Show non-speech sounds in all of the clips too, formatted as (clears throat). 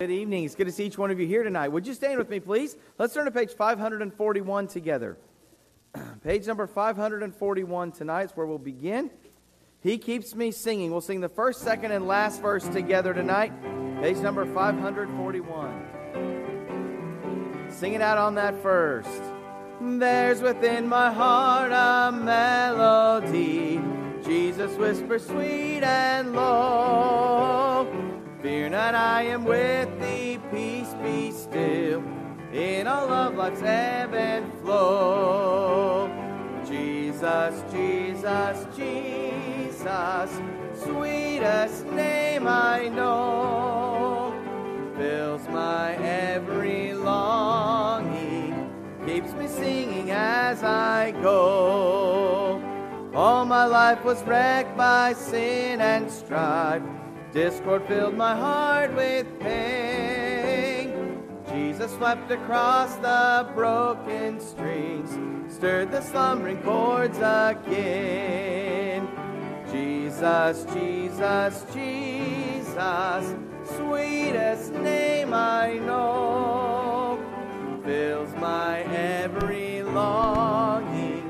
Good evening. It's good to see each one of you here tonight. Would you stand with me, please? Let's turn to page 541 together. (clears throat) page number 541 tonight is where we'll begin. He keeps me singing. We'll sing the first, second, and last verse together tonight. Page number 541. Sing it out on that first. There's within my heart a melody. Jesus whispers sweet and low. Fear not, I am with thee. Peace be still. In all of life's ebb and flow. Jesus, Jesus, Jesus, sweetest name I know, fills my every longing, keeps me singing as I go. All my life was wrecked by sin and strife Discord filled my heart with pain. Jesus swept across the broken strings, stirred the slumbering chords again. Jesus, Jesus, Jesus, sweetest name I know, fills my every longing,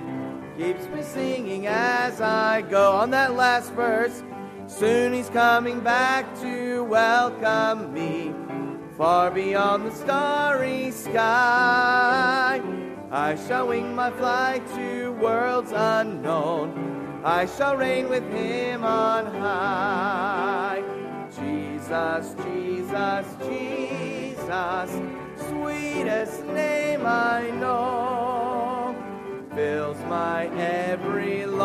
keeps me singing as I go. On that last verse, Soon he's coming back to welcome me far beyond the starry sky. I shall wing my flight to worlds unknown. I shall reign with him on high. Jesus, Jesus, Jesus, sweetest name I know, fills my every longing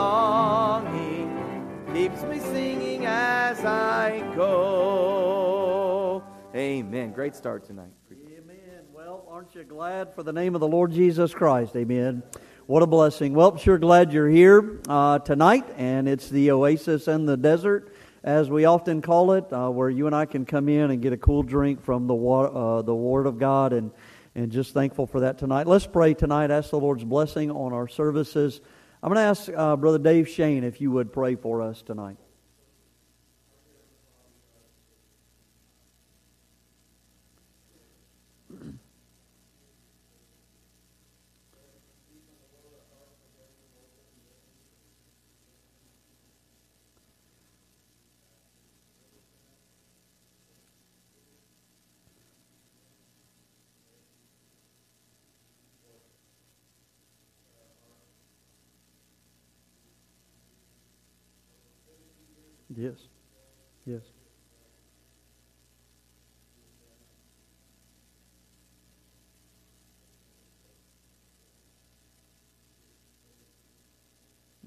keeps me singing as I go. Amen. Great start tonight. Amen. Well, aren't you glad for the name of the Lord Jesus Christ? Amen. What a blessing. Well, sure glad you're here uh, tonight, and it's the oasis in the desert, as we often call it, uh, where you and I can come in and get a cool drink from the water, uh, the Word of God, and and just thankful for that tonight. Let's pray tonight. Ask the Lord's blessing on our services. I'm going to ask uh, Brother Dave Shane if you would pray for us tonight. Yes. Yes.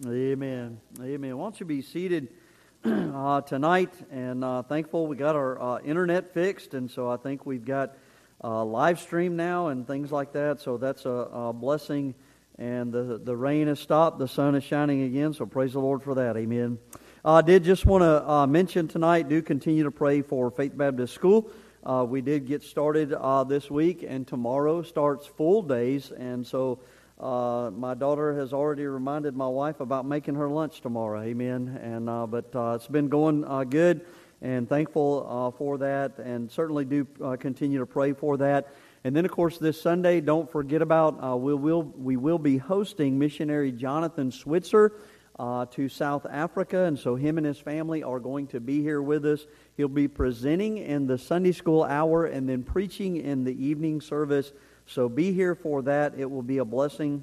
Amen. Amen. Why don't you be seated (clears throat) uh, tonight? And uh, thankful we got our uh, internet fixed, and so I think we've got uh, live stream now and things like that. So that's a, a blessing. And the the rain has stopped, the sun is shining again. So praise the Lord for that. Amen. I uh, did just want to uh, mention tonight, do continue to pray for Faith Baptist School. Uh, we did get started uh, this week, and tomorrow starts full days. And so uh, my daughter has already reminded my wife about making her lunch tomorrow. Amen. And uh, but it's been going good, and thankful for that, and certainly do continue to pray for that. And then, of course, this Sunday, don't forget about we will we will be hosting missionary Jonathan Switzer uh, to South Africa, and so him and his family are going to be here with us. He'll be presenting in the Sunday school hour and then preaching in the evening service. So be here for that. It will be a blessing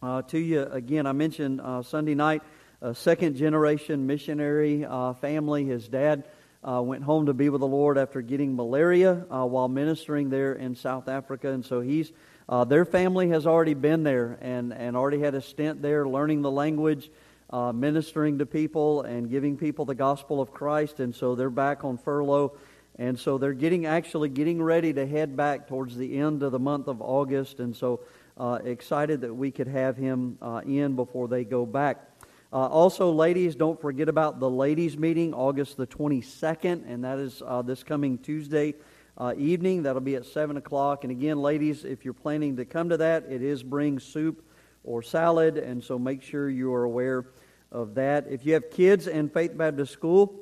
uh, to you. Again, I mentioned uh, Sunday night, a second generation missionary uh, family. His dad uh, went home to be with the Lord after getting malaria uh, while ministering there in South Africa, and so he's. their family has already been there and, and already had a stint there learning the language uh, ministering to people and giving people the gospel of Christ, and so they're back on furlough. And so they're getting actually getting ready to head back towards the end of the month of August, and so uh, excited that we could have him uh, in before they go back. Uh, also, ladies, don't forget about the ladies' meeting, August the 22nd, and that is uh, this coming Tuesday uh, evening. That'll be at 7 o'clock. And again, ladies, if you're planning to come to that, it is bring soup or salad, and so make sure you are aware of that. If you have kids in Faith Baptist School,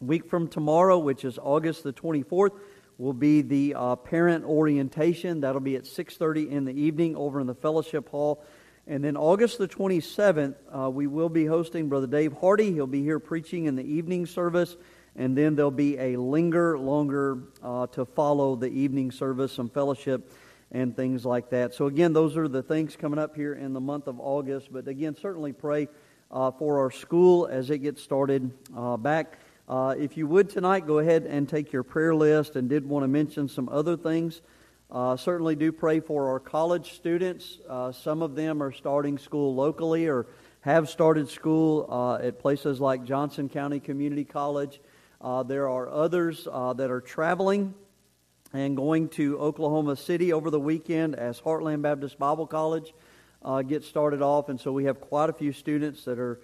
week from tomorrow, which is August the 24th, will be the uh, parent orientation. That'll be at 6:30 in the evening over in the fellowship hall. And then August the 27th, uh, we will be hosting Brother Dave Hardy. He'll be here preaching in the evening service. And then there'll be a linger longer uh, to follow the evening service, some fellowship and things like that. So, again, those are the things coming up here in the month of August. But again, certainly pray uh, for our school as it gets started uh, back. Uh, if you would tonight, go ahead and take your prayer list and did want to mention some other things. Uh, certainly do pray for our college students. Uh, some of them are starting school locally or have started school uh, at places like Johnson County Community College. There are others that are traveling and going to Oklahoma City over the weekend as Heartland Baptist Bible College uh, gets started off. And so we have quite a few students that are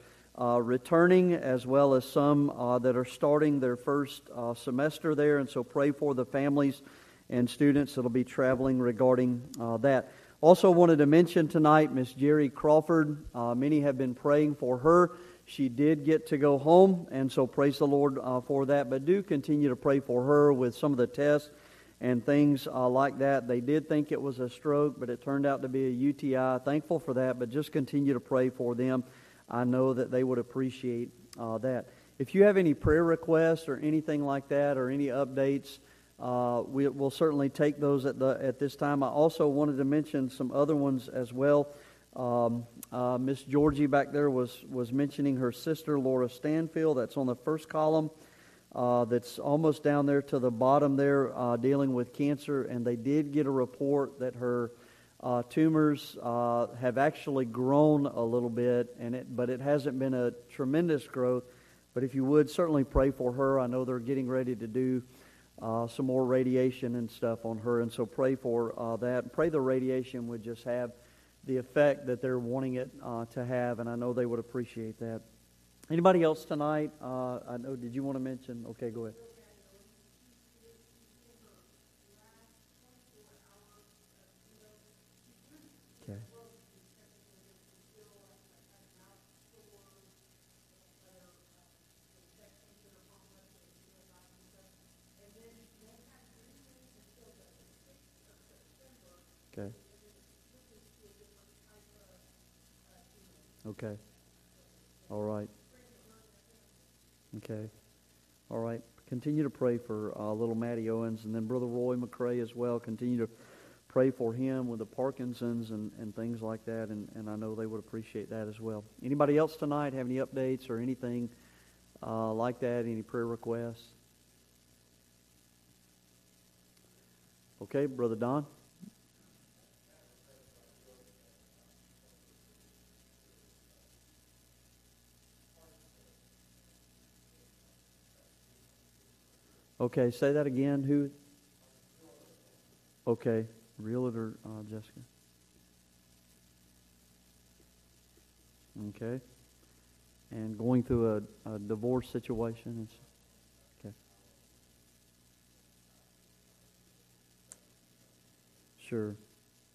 returning as well as some that are starting their first semester there. And so pray for the families and students that'll be traveling regarding uh, that. Also, wanted to mention tonight Miss Jerry Crawford. Uh, many have been praying for her. She did get to go home, and so praise the Lord uh, for that. But do continue to pray for her with some of the tests and things uh, like that. They did think it was a stroke, but it turned out to be a UTI. Thankful for that, but just continue to pray for them. I know that they would appreciate uh, that. If you have any prayer requests or anything like that, or any updates, uh, we will certainly take those at, the, at this time. I also wanted to mention some other ones as well. Um, uh, Miss Georgie back there was, was mentioning her sister, Laura Stanfield. That's on the first column. Uh, that's almost down there to the bottom there, uh, dealing with cancer. And they did get a report that her uh, tumors uh, have actually grown a little bit, and it, but it hasn't been a tremendous growth. But if you would, certainly pray for her. I know they're getting ready to do uh, some more radiation and stuff on her. And so pray for uh, that. Pray the radiation would just have the effect that they're wanting it to have, and I know they would appreciate that. Anybody else tonight? Uh, I know. Did you want to mention? Okay, go ahead. Okay. Okay. All right. Okay. All right. Continue to pray for uh, little Matty Owens and then Brother Roy McCrae as well. Continue to pray for him with the Parkinson's and, and things like that, and, and I know they would appreciate that as well. Anybody else tonight have any updates or anything uh, like that? Any prayer requests? Okay, Brother Don. Okay, say that again. Who? Okay, realtor uh, Jessica. Okay, and going through a, a divorce situation. okay. Sure.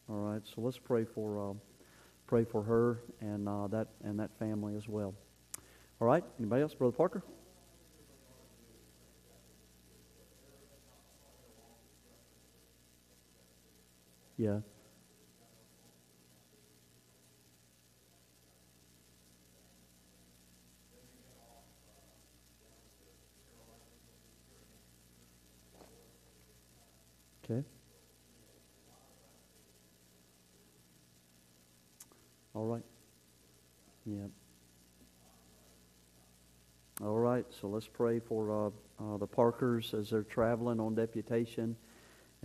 All right. So let's pray for uh, pray for her and uh, that and that family as well. All right. Anybody else, Brother Parker? Yeah. Okay. All right. Yeah. All right. So let's pray for uh, uh, the Parkers as they're traveling on deputation.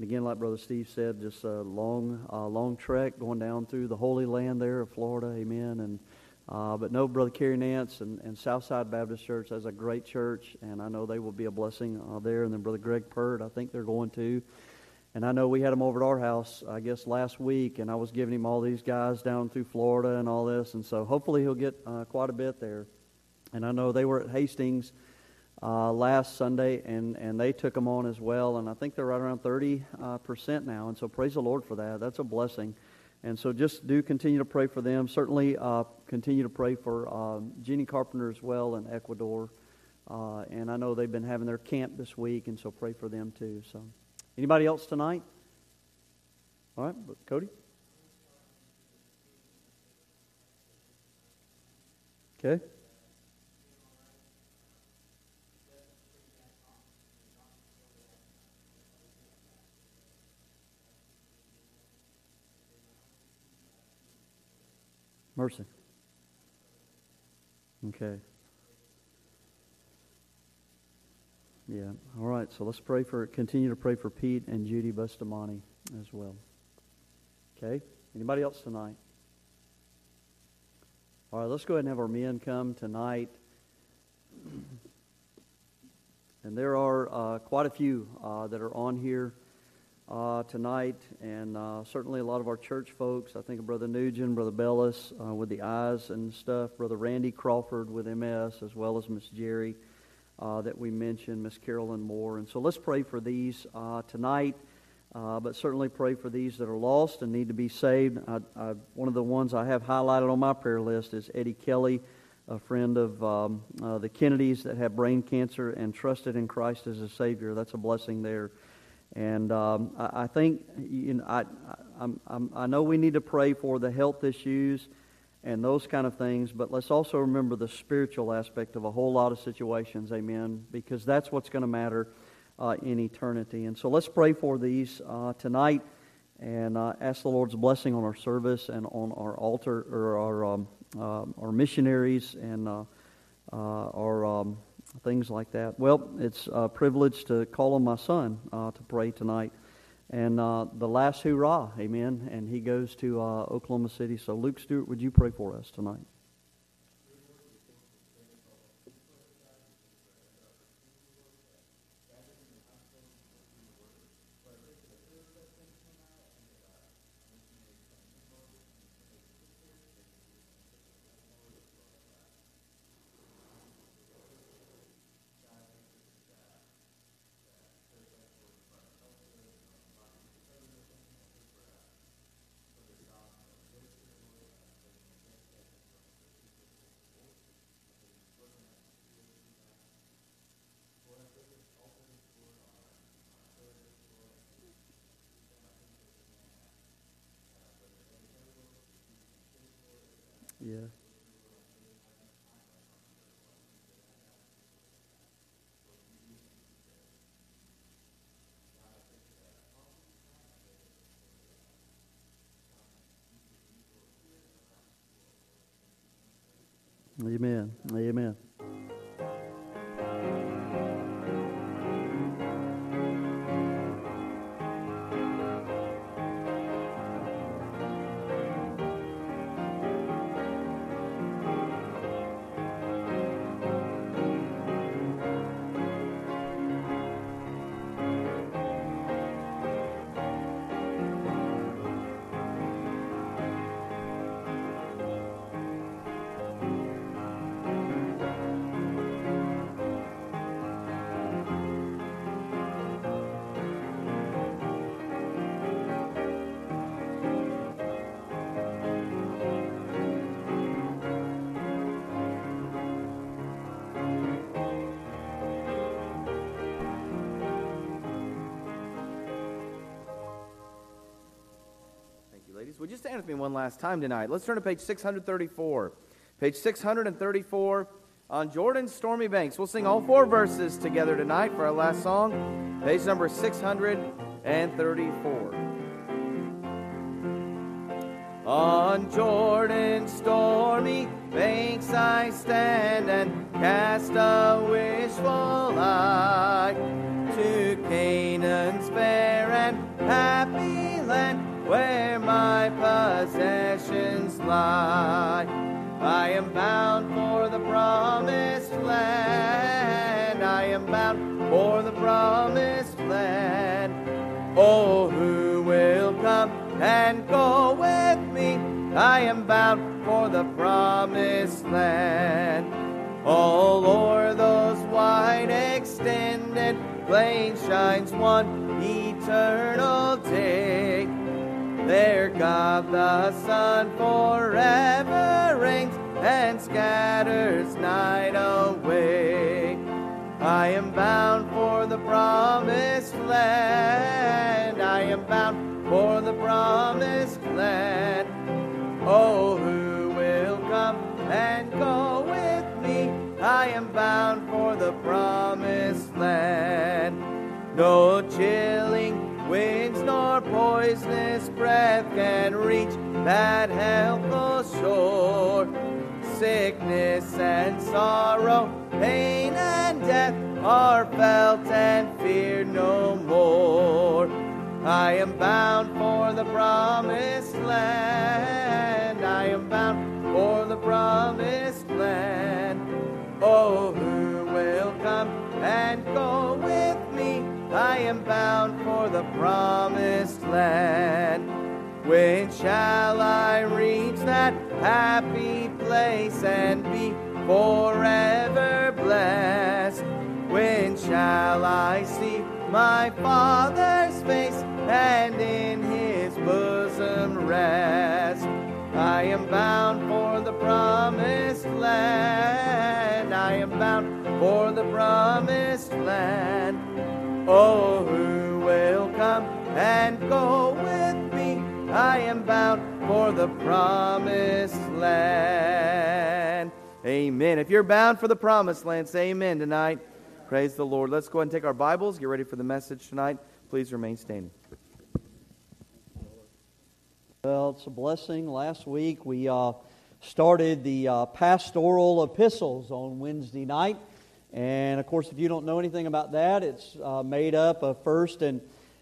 And again, like Brother Steve said, just a long, uh, long trek going down through the Holy Land there of Florida. Amen. And uh, but no, Brother Kerry Nance and, and Southside Baptist Church, that's a great church, and I know they will be a blessing uh, there. And then Brother Greg Pert, I think they're going to. And I know we had him over at our house, I guess, last week, and I was giving him all these guys down through Florida and all this. And so hopefully he'll get uh, quite a bit there. And I know they were at Hastings uh, last Sunday, and, and they took them on as well. And I think they're right around 30% uh, now. And so praise the Lord for that. That's a blessing. And so just do continue to pray for them. Certainly uh, continue to pray for um, Jeannie Carpenter as well in Ecuador. Uh, and I know they've been having their camp this week, and so pray for them too. So, Anybody else tonight? All right, Cody? Okay. Mercy. Okay. Yeah. All right. So let's pray for continue to pray for Pete and Judy Bustamante as well. Okay. Anybody else tonight? All right. Let's go ahead and have our men come tonight. And there are uh, quite a few uh, that are on here uh, tonight, and uh, certainly a lot of our church folks. I think of Brother Nugent, Brother Bellis uh, with the eyes and stuff, Brother Randy Crawford with MS, as well as Miss Jerry uh, that we mentioned, Miss Carolyn Moore. And so let's pray for these uh, tonight, uh, but certainly pray for these that are lost and need to be saved. I, I, one of the ones I have highlighted on my prayer list is Eddie Kelly a friend of um, the Kennedys that have brain cancer and trusted in Christ as a Savior. That's a blessing there. And um, I, I, think you know, I, I, I, know we need to pray for the health issues and those kind of things, but let's also remember the spiritual aspect of a whole lot of situations, amen, because that's what's going to matter uh, in eternity. And so let's pray for these uh, tonight and uh, ask the Lord's blessing on our service and on our altar or our, um, uh, our missionaries and uh, uh, our. Um, things like that. Well, it's a privilege to call on my son uh, to pray tonight. And uh, the last hurrah, amen. And he goes to uh, Oklahoma City. So, Luke Stewart, would you pray for us tonight? Yeah. Amen. Amen. Would you stand with me one last time tonight? Let's turn to page 634. Page 634 on Jordan's stormy banks. We'll sing all four verses together tonight for our last song. Page number 634. On Jordan's stormy banks I stand and cast a wishful eye possessions lie. I am bound for the promised land. I am bound for the promised land. Oh, who will come and go with me? I am bound for the promised land. Oh, All o'er those wide extended plains shines one eternal day. There God the sun forever reigns and scatters night away. I am bound for the promised land. I am bound for the promised land. Oh, who will come and go with me? I am bound for the promised land. No chilling winds nor poisonous breath can reach that helpless shore. Sickness and sorrow, pain and death are felt and feared no more. I am bound for the promised land. I am bound for the promised land. Oh, who will come and go with? I am bound for the promised land. When shall I reach that happy place and be forever blessed? When shall I see my Father's face and in his bosom rest? I am bound for the promised land. I am bound for the promised land. Oh, who will come and go with me? I am bound for the promised land. Amen. If you're bound for the promised land, say amen tonight. Praise the Lord. Let's go ahead and take our Bibles, get ready for the message tonight. Please remain standing. Well, it's a blessing. Last week we uh, started the uh, pastoral epistles on Wednesday night. And of course, if you don't know anything about that, it's uh, made up of 1st and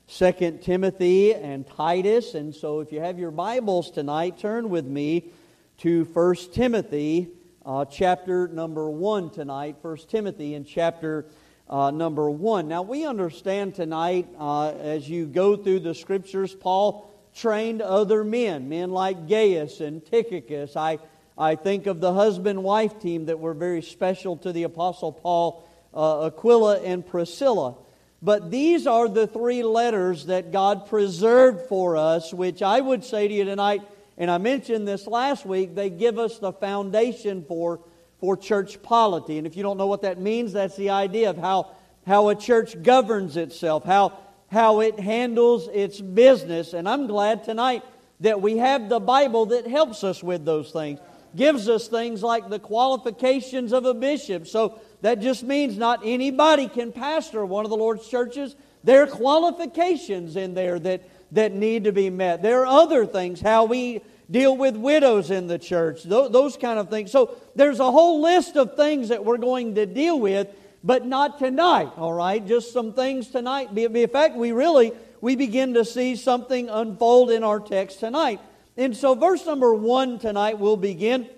2nd Timothy and Titus. And so if you have your Bibles tonight, turn with me to 1st Timothy uh, chapter number 1 tonight. 1st Timothy in chapter uh, number 1. Now, we understand tonight, uh, as you go through the scriptures, Paul trained other men, men like Gaius and Tychicus. I, I think of the husband wife team that were very special to the Apostle Paul, uh, Aquila and Priscilla. But these are the three letters that God preserved for us, which I would say to you tonight, and I mentioned this last week, they give us the foundation for, for church polity. And if you don't know what that means, that's the idea of how, how a church governs itself, how how it handles its business. And I'm glad tonight that we have the Bible that helps us with those things. Gives us things like the qualifications of a bishop. So that just means not anybody can pastor one of the Lord's churches. There are qualifications in there that, that need to be met. There are other things, how we deal with widows in the church, those, kind of things. So there's a whole list of things that we're going to deal with but not tonight, all right? Just some things tonight. In fact, we really, we begin to see something unfold in our text tonight. And so verse number one tonight we'll begin.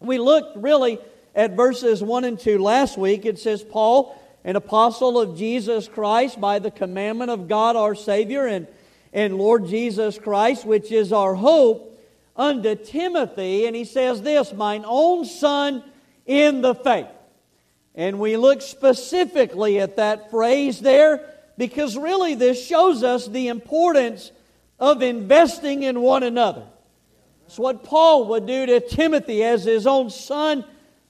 We looked really at verses 1 and 2 last week. It says, Paul, an apostle of Jesus Christ by the commandment of God our Savior and, and Lord Jesus Christ, which is our hope, unto Timothy. And he says this, mine own son in the faith. And we look specifically at that phrase there because really this shows us the importance of investing in one another. It's what Paul would do to Timothy as his own son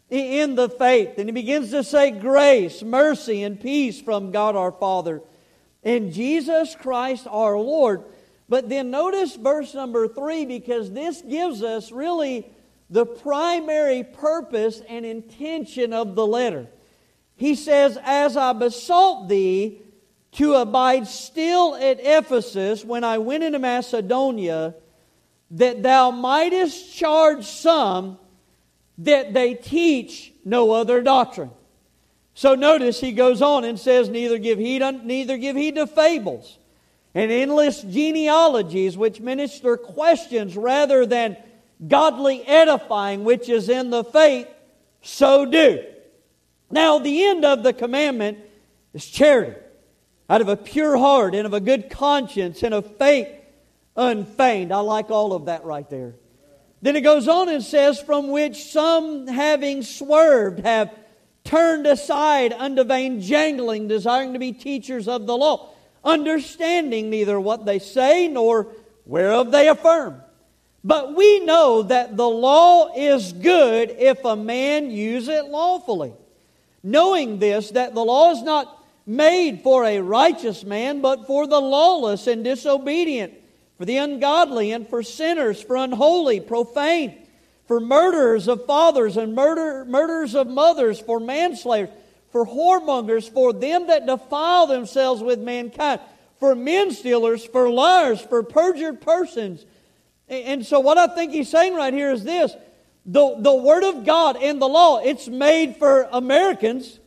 in the faith. And he begins to say, Grace, mercy, and peace from God our Father and Jesus Christ our Lord. But then notice verse number three because this gives us really the primary purpose and intention of the letter. He says, As I besought thee to abide still at Ephesus when I went into Macedonia, that thou mightest charge some that they teach no other doctrine. So notice he goes on and says, Neither give heed, neither give heed to fables and endless genealogies which minister questions rather than godly edifying which is in the faith, so do. Now, the end of the commandment is charity, out of a pure heart and of a good conscience and of faith unfeigned. I like all of that right there. Then it goes on and says, From which some having swerved have turned aside unto vain jangling, desiring to be teachers of the law, understanding neither what they say nor whereof they affirm. But we know that the law is good if a man use it lawfully. Knowing this, that the law is not made for a righteous man, but for the lawless and disobedient, for the ungodly and for sinners, for unholy, profane, for murderers of fathers and murder, murderers of mothers, for manslayers, for whoremongers, for them that defile themselves with mankind, for men stealers, for liars, for perjured persons. And so, what I think he's saying right here is this the, the Word of God and the law, it's made for Americans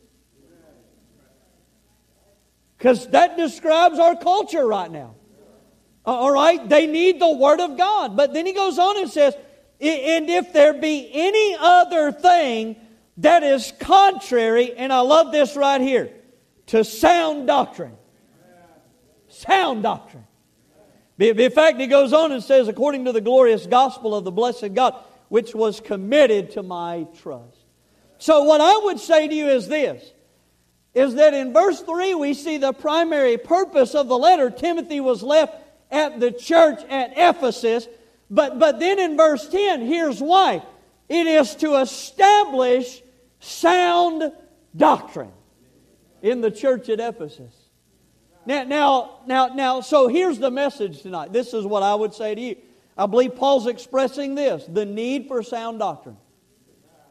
because that describes our culture right now. Uh, all right? They need the Word of God. But then he goes on and says, and if there be any other thing that is contrary, and I love this right here, to sound doctrine. Sound doctrine. In fact, he goes on and says, according to the glorious gospel of the blessed God, which was committed to my trust. So, what I would say to you is this is that in verse 3 we see the primary purpose of the letter. Timothy was left at the church at Ephesus. But, but then in verse 10, here's why it is to establish sound doctrine in the church at Ephesus. Now, now, now, now, so here's the message tonight. This is what I would say to you. I believe Paul's expressing this the need for sound doctrine.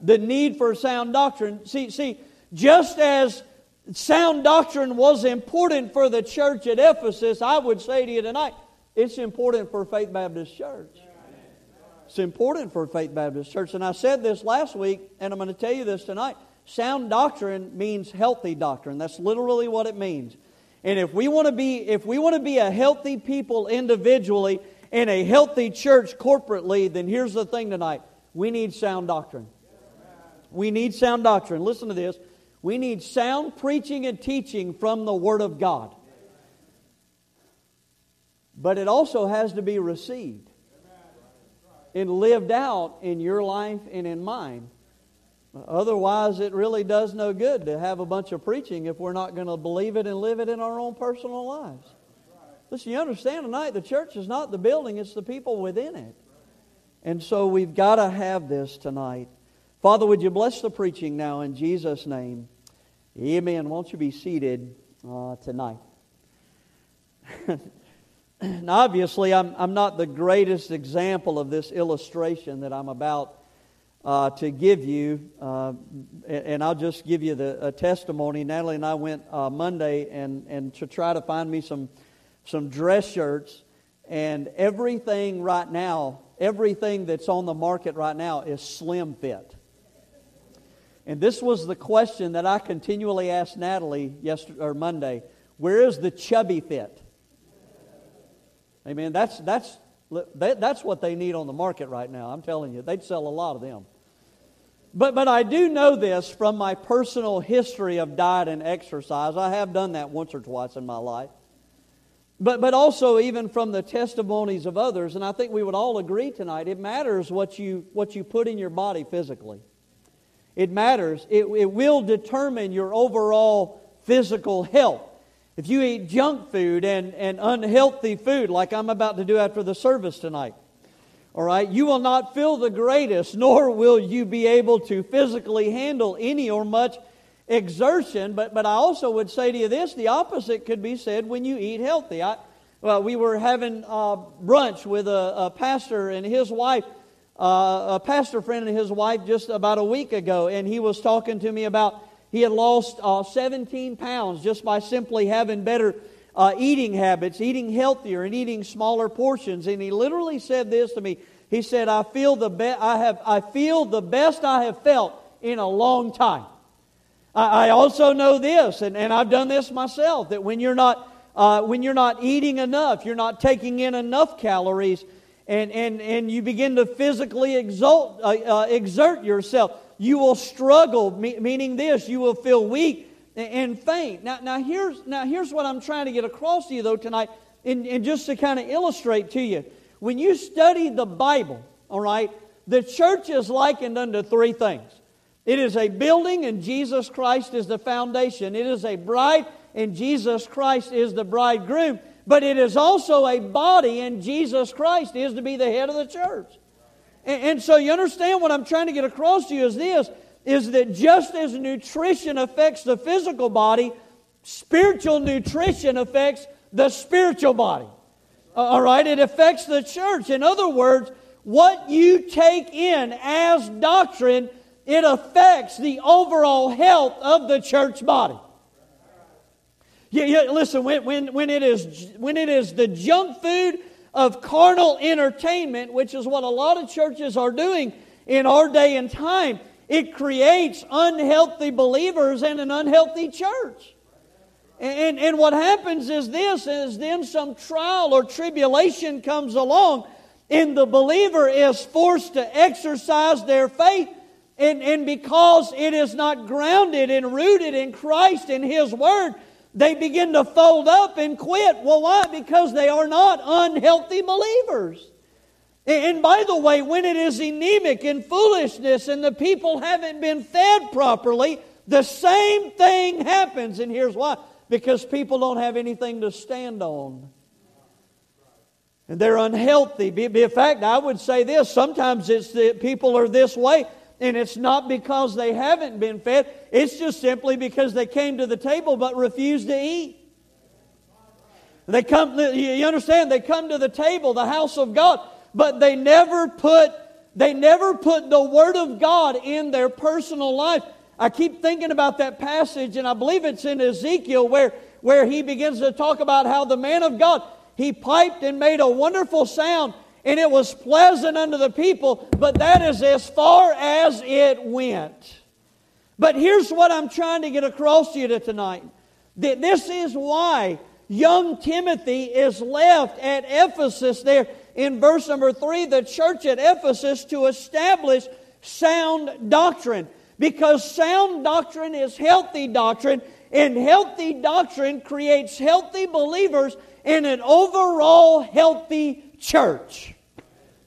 The need for sound doctrine. See, see, just as sound doctrine was important for the church at Ephesus, I would say to you tonight, it's important for Faith Baptist Church. It's important for Faith Baptist Church. And I said this last week, and I'm going to tell you this tonight. Sound doctrine means healthy doctrine. That's literally what it means. And if we want to be if we want to be a healthy people individually and a healthy church corporately, then here's the thing tonight. We need sound doctrine. We need sound doctrine. Listen to this. We need sound preaching and teaching from the Word of God. But it also has to be received and lived out in your life and in mine. Otherwise, it really does no good to have a bunch of preaching if we're not going to believe it and live it in our own personal lives. Listen, you understand tonight, the church is not the building, it's the people within it. And so we've got to have this tonight. Father, would you bless the preaching now in Jesus' name? Amen. Won't you be seated uh, tonight? (laughs) and obviously, I'm, I'm not the greatest example of this illustration that I'm about uh, to give you, uh, and I'll just give you the testimony. Natalie and I went uh, Monday and, and to try to find me some some dress shirts, and everything right now, everything that's on the market right now is slim fit. And this was the question that I continually asked Natalie yesterday or Monday. Where is the chubby fit? Amen. That's that's that's what they need on the market right now. I'm telling you, they'd sell a lot of them. But but I do know this from my personal history of diet and exercise. I have done that once or twice in my life. But but also even from the testimonies of others, and I think we would all agree tonight, it matters what you what you put in your body physically. It matters. It, it will determine your overall physical health. If you eat junk food and, and unhealthy food, like I'm about to do after the service tonight, all right, you will not feel the greatest, (laughs) nor will you be able to physically handle any or much exertion. But, but I also would say to you this the opposite could be said when you eat healthy. I, well, we were having uh, brunch with a, a pastor and his wife uh, a pastor friend and his wife just about a week ago, and he was talking to me about he had lost uh, 17 pounds just by simply having better uh, eating habits, eating healthier, and eating smaller portions. And he literally said this to me. He said, "I feel the be- I have I feel the best I have felt in a long time." I, I also know this, and, and I've done this myself, that when you're not uh, when you're not eating enough, you're not taking in enough calories and, and, and you begin to physically exalt, uh, uh, exert yourself, you will struggle, meaning this, you will feel weak and, faint. Now, now, here's, now, here's what I'm trying to get across to you, though, tonight, and, and just to kind of illustrate to you. When you study the Bible, all right, the church is likened unto three things it is a building, and Jesus Christ is the foundation, it is a bride, and Jesus Christ is the bridegroom but it is also a body, and Jesus Christ is to be the head of the church. And, and, so you understand what I'm trying to get across to you is this is that just as nutrition affects the physical body, spiritual nutrition affects the spiritual body. Uh, all right? It affects the church. In other words, what you take in as doctrine, it affects the overall health of the church body. Yeah, yeah, listen, when, when, when, it is, when it is the junk food of carnal entertainment, which is what a lot of churches are doing in our day and time, it creates unhealthy believers and an unhealthy church. And, and what happens is this is then some trial or tribulation comes along, and the believer is forced to exercise their faith. And, and because it is not grounded and rooted in Christ and His Word, they begin to fold up and quit. Well, why? Because they are not unhealthy believers. And by the way, when it is anemic and foolishness and the people haven't been fed properly, the same thing happens. And here's why because people don't have anything to stand on. And they're unhealthy. In fact, I would say this sometimes it's that people are this way, and it's not because they haven't been fed, it's just simply because they came to the table but refused to eat. They come, you understand, they come to the table, the house of God, but they never put they never put the Word of God in their personal life. I keep thinking about that passage, and I believe it's in Ezekiel where, where he begins to talk about how the man of God, he piped and made a wonderful sound, and it was pleasant unto the people, but that is as far as it went. But here's what I'm trying to get across to you tonight. That this is why young Timothy is left at Ephesus there in verse number three, the church at Ephesus to establish sound doctrine because sound doctrine is healthy doctrine, and healthy doctrine creates healthy believers in an overall healthy church.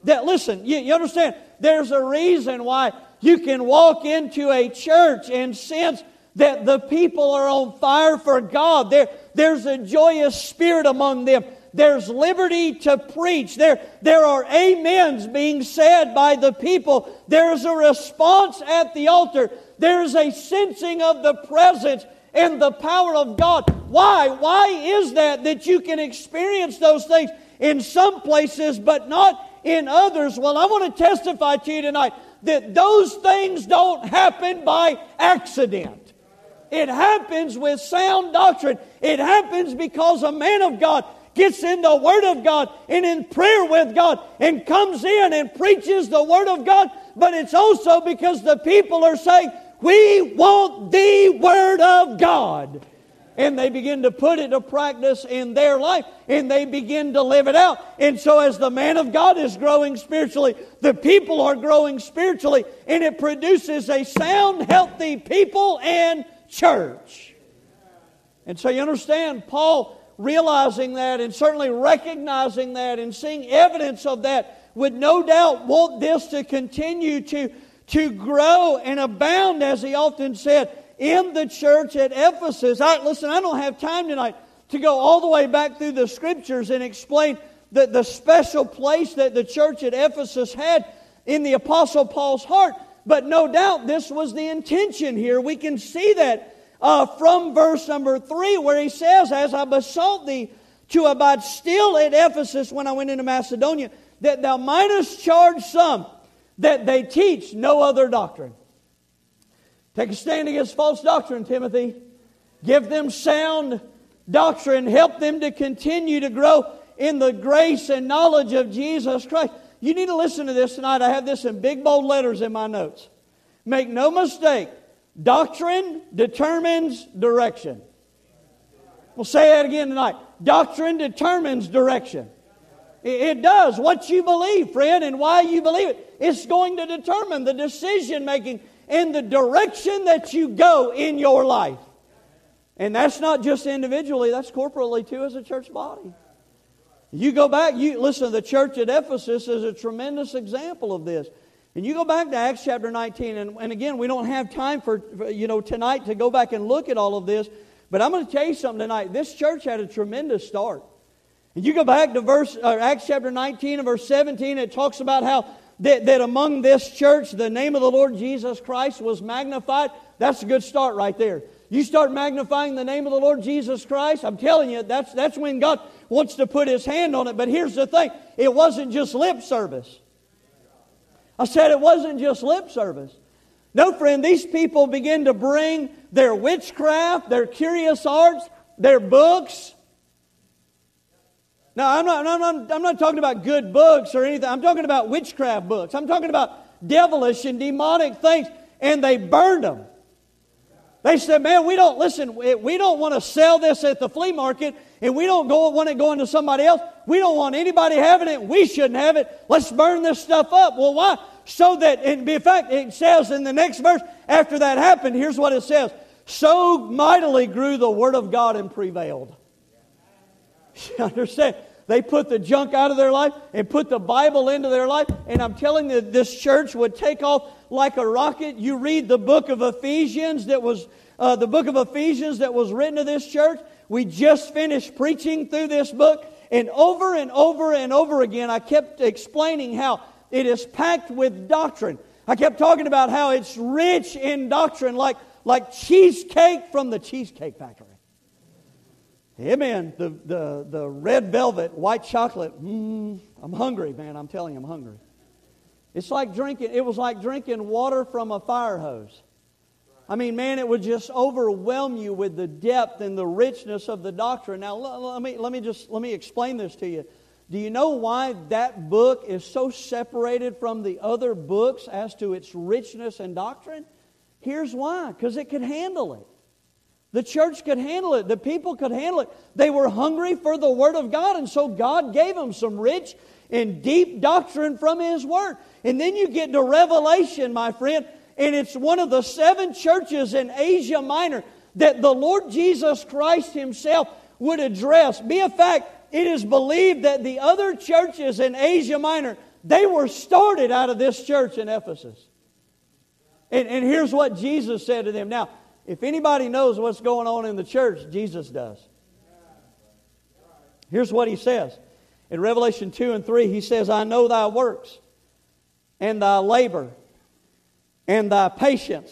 That listen, you, you understand? There's a reason why you can walk into a church and sense that the people are on fire for God. There, there's a joyous spirit among them. There's liberty to preach. There, there are amens being said by the people. There's a response at the altar. There's a sensing of the presence and the power of God. Why? Why is that that you can experience those things in some places but not in others? Well, I want to testify to you tonight that those things don't happen by accident. It happens with sound doctrine. It happens because a man of God gets in the Word of God and in prayer with God and comes in and preaches the Word of God, but it's also because the people are saying, We want the Word of God. And they begin to put it to practice in their life and they begin to live it out. And so, as the man of God is growing spiritually, the people are growing spiritually, and it produces a sound, healthy people and church. And so, you understand, Paul realizing that and certainly recognizing that and seeing evidence of that would no doubt want this to continue to, to grow and abound, as he often said, in the church at Ephesus. I, listen, I don't have time tonight to go all the way back through the scriptures and explain the, the special place that the church at Ephesus had in the Apostle Paul's heart. But no doubt this was the intention here. We can see that uh, from verse number three, where he says, As I besought thee to abide still at Ephesus when I went into Macedonia, that thou mightest charge some that they teach no other doctrine. Take a stand against false doctrine, Timothy. Give them sound doctrine. Help them to continue to grow in the grace and knowledge of Jesus Christ. You need to listen to this tonight. I have this in big bold letters in my notes. Make no mistake, Doctrine determines direction. We'll say that again tonight. Doctrine determines direction. It does. What you believe, friend, and why you believe it, it's going to determine the decision making and the direction that you go in your life. And that's not just individually, that's corporately too as a church body. You go back, you listen, the church at Ephesus is a tremendous example of this. And you go back to Acts chapter 19, and, and again, we don't have time for, for, you know, tonight to go back and look at all of this, but I'm going to tell you something tonight. This church had a tremendous start. And you go back to verse, uh, Acts chapter 19 and verse 17, it talks about how that, that among this church, the name of the Lord Jesus Christ was magnified. That's a good start right there. you start magnifying the name of the Lord Jesus Christ, I'm telling you, that's, that's when God wants to put his hand on it. But here's the thing it wasn't just lip service. I said it wasn't just lip service. No, friend, these people begin to bring their witchcraft, their curious arts, their books. Now, I'm not, I'm, not, I'm not talking about good books or anything. I'm talking about witchcraft books. I'm talking about devilish and demonic things, and they burned them. They said, man, we don't, listen, we don't want to sell this at the flea market and we don't go, want it going to somebody else. We don't want anybody having it. We shouldn't have it. Let's burn this stuff up. Well, why? So that, in fact, it says in the next verse, after that happened, here's what it says So mightily grew the word of God and prevailed. (laughs) You understand? They put the junk out of their life and put the Bible into their life. And I'm telling you, this church would take off like a rocket. You read the book of Ephesians that was uh, the book of Ephesians that was written to this church. We just finished preaching through this book, and over and over and over again, I kept explaining how it is packed with doctrine. I kept talking about how it's rich in doctrine, like, like cheesecake from the Cheesecake Factory. Amen. The, the, the red velvet, white chocolate. Mm, I'm hungry, man. I'm telling you, I'm hungry. It's like drinking, it was like drinking water from a fire hose. I mean, man, it would just overwhelm you with the depth and the richness of the doctrine. Now, let me, let me just let me explain this to you. Do you know why that book is so separated from the other books as to its richness and doctrine? Here's why because it could handle it. The church could handle it. The people could handle it. They were hungry for the Word of God, and so God gave them some rich and deep doctrine from His Word. And then you get to Revelation, my friend, and it's one of the seven churches in Asia Minor that the Lord Jesus Christ Himself would address. Be a fact, it is believed that the other churches in Asia Minor, they were started out of this church in Ephesus. And, and here's what Jesus said to them. Now, if anybody knows what's going on in the church, Jesus does. Here's what he says. In Revelation 2 and 3, he says, I know thy works and thy labor and thy patience.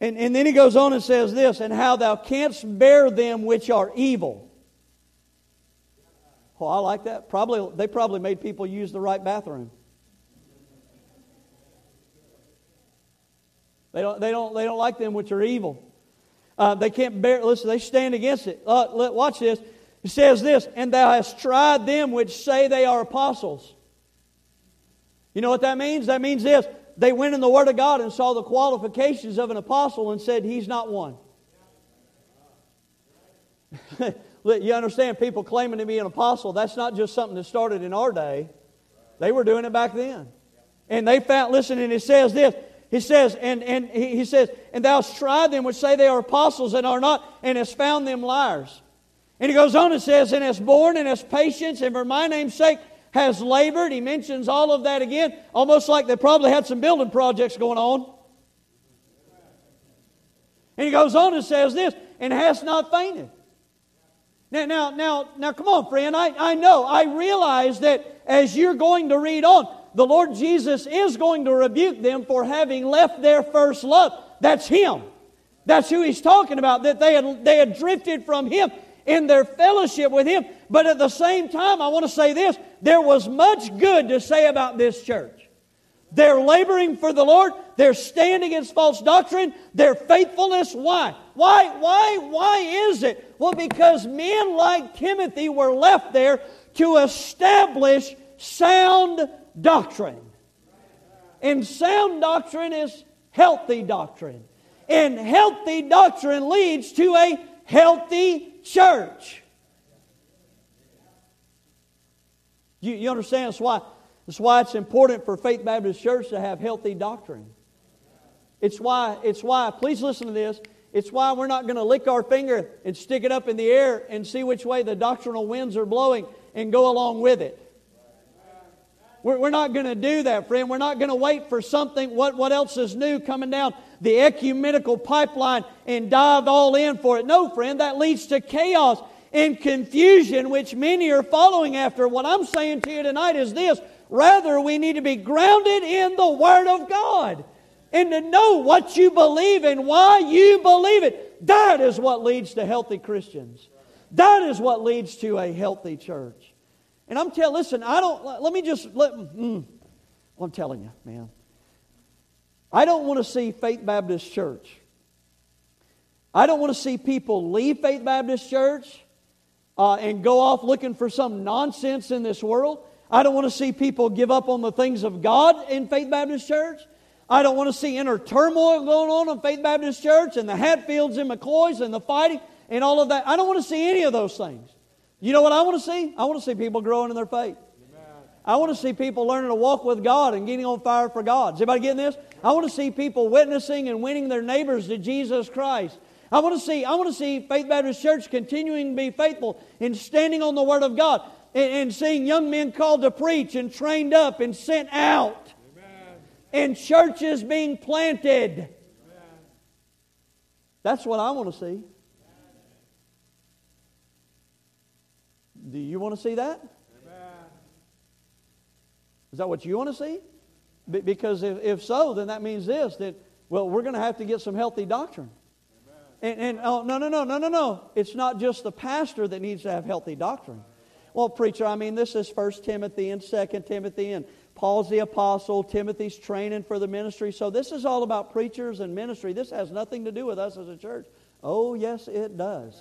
And, and then he goes on and says this, and how thou canst bear them which are evil. Oh, I like that. Probably they probably made people use the right bathroom. They don't, they don't, they don't like them which are evil. Uh, they can't bear, listen, they stand against it. Uh, let, watch this. It says this, and thou hast tried them which say they are apostles. You know what that means? That means this. They went in the Word of God and saw the qualifications of an apostle and said, He's not one. (laughs) you understand, people claiming to be an apostle, that's not just something that started in our day. They were doing it back then. And they found, listen, and it says this he says, and, and he says, and thou hast tried them which say they are apostles and are not, and hast found them liars. And he goes on and says, and has borne and has patience, and for my name's sake has labored. He mentions all of that again, almost like they probably had some building projects going on. And he goes on and says this, and has not fainted. Now, now, now, now, come on, friend. I, I know, I realize that as you're going to read on, the Lord Jesus is going to rebuke them for having left their first love. That's Him. That's who He's talking about, that they had, they had drifted from Him in their fellowship with Him. But at the same time, I want to say this there was much good to say about this church. They're laboring for the Lord. They're standing against false doctrine. Their faithfulness. Why? Why? Why? Why is it? Well, because men like Timothy were left there to establish sound doctrine. And sound doctrine is healthy doctrine. And healthy doctrine leads to a healthy church. You, you understand? That's why, that's why it's important for Faith Baptist Church to have healthy doctrine. It's why, it's why, please listen to this. It's why we're not going to lick our finger and stick it up in the air and see which way the doctrinal winds are blowing and go along with it. We're, we're not going to do that, friend. We're not going to wait for something, what, what else is new coming down the ecumenical pipeline and dive all in for it. No, friend, that leads to chaos and confusion, which many are following after. What I'm saying to you tonight is this rather, we need to be grounded in the Word of God and to know what you believe and why you believe it. That is what leads to healthy Christians. That is what leads to a healthy church. And I'm telling, listen, I don't, let me just, let, mm, I'm telling you, man. I don't want to see Faith Baptist Church. I don't want to see people leave Faith Baptist Church uh, and go off looking for some nonsense in this world. I don't want to see people give up on the things of God in Faith Baptist Church. I don't want to see inner turmoil going on in Faith Baptist Church and the Hatfields and McCoys and the fighting and all of that. I don't want to see any of those things. You know what I want to see? I want to see people growing in their faith. I want to see people learning to walk with God and getting on fire for God. Is anybody getting this? I want to see people witnessing and winning their neighbors to Jesus Christ. I want to see, I want to see Faith Baptist Church continuing to be faithful in standing on the Word of God and, and seeing young men called to preach and trained up and sent out. Amen. And churches being planted. Amen. That's what I want to see. Do you want to see that? Is that what you want to see? because if, if so, then that means this that, well, we're going to have to get some healthy doctrine. And, and oh, no, no, no, no, no, no. It's not just the pastor that needs to have healthy doctrine. Well, preacher, I mean, this is First Timothy and Second Timothy, and Paul's the apostle, Timothy's training for the ministry. So this is all about preachers and ministry. This has nothing to do with us as a church. Oh, yes, it does.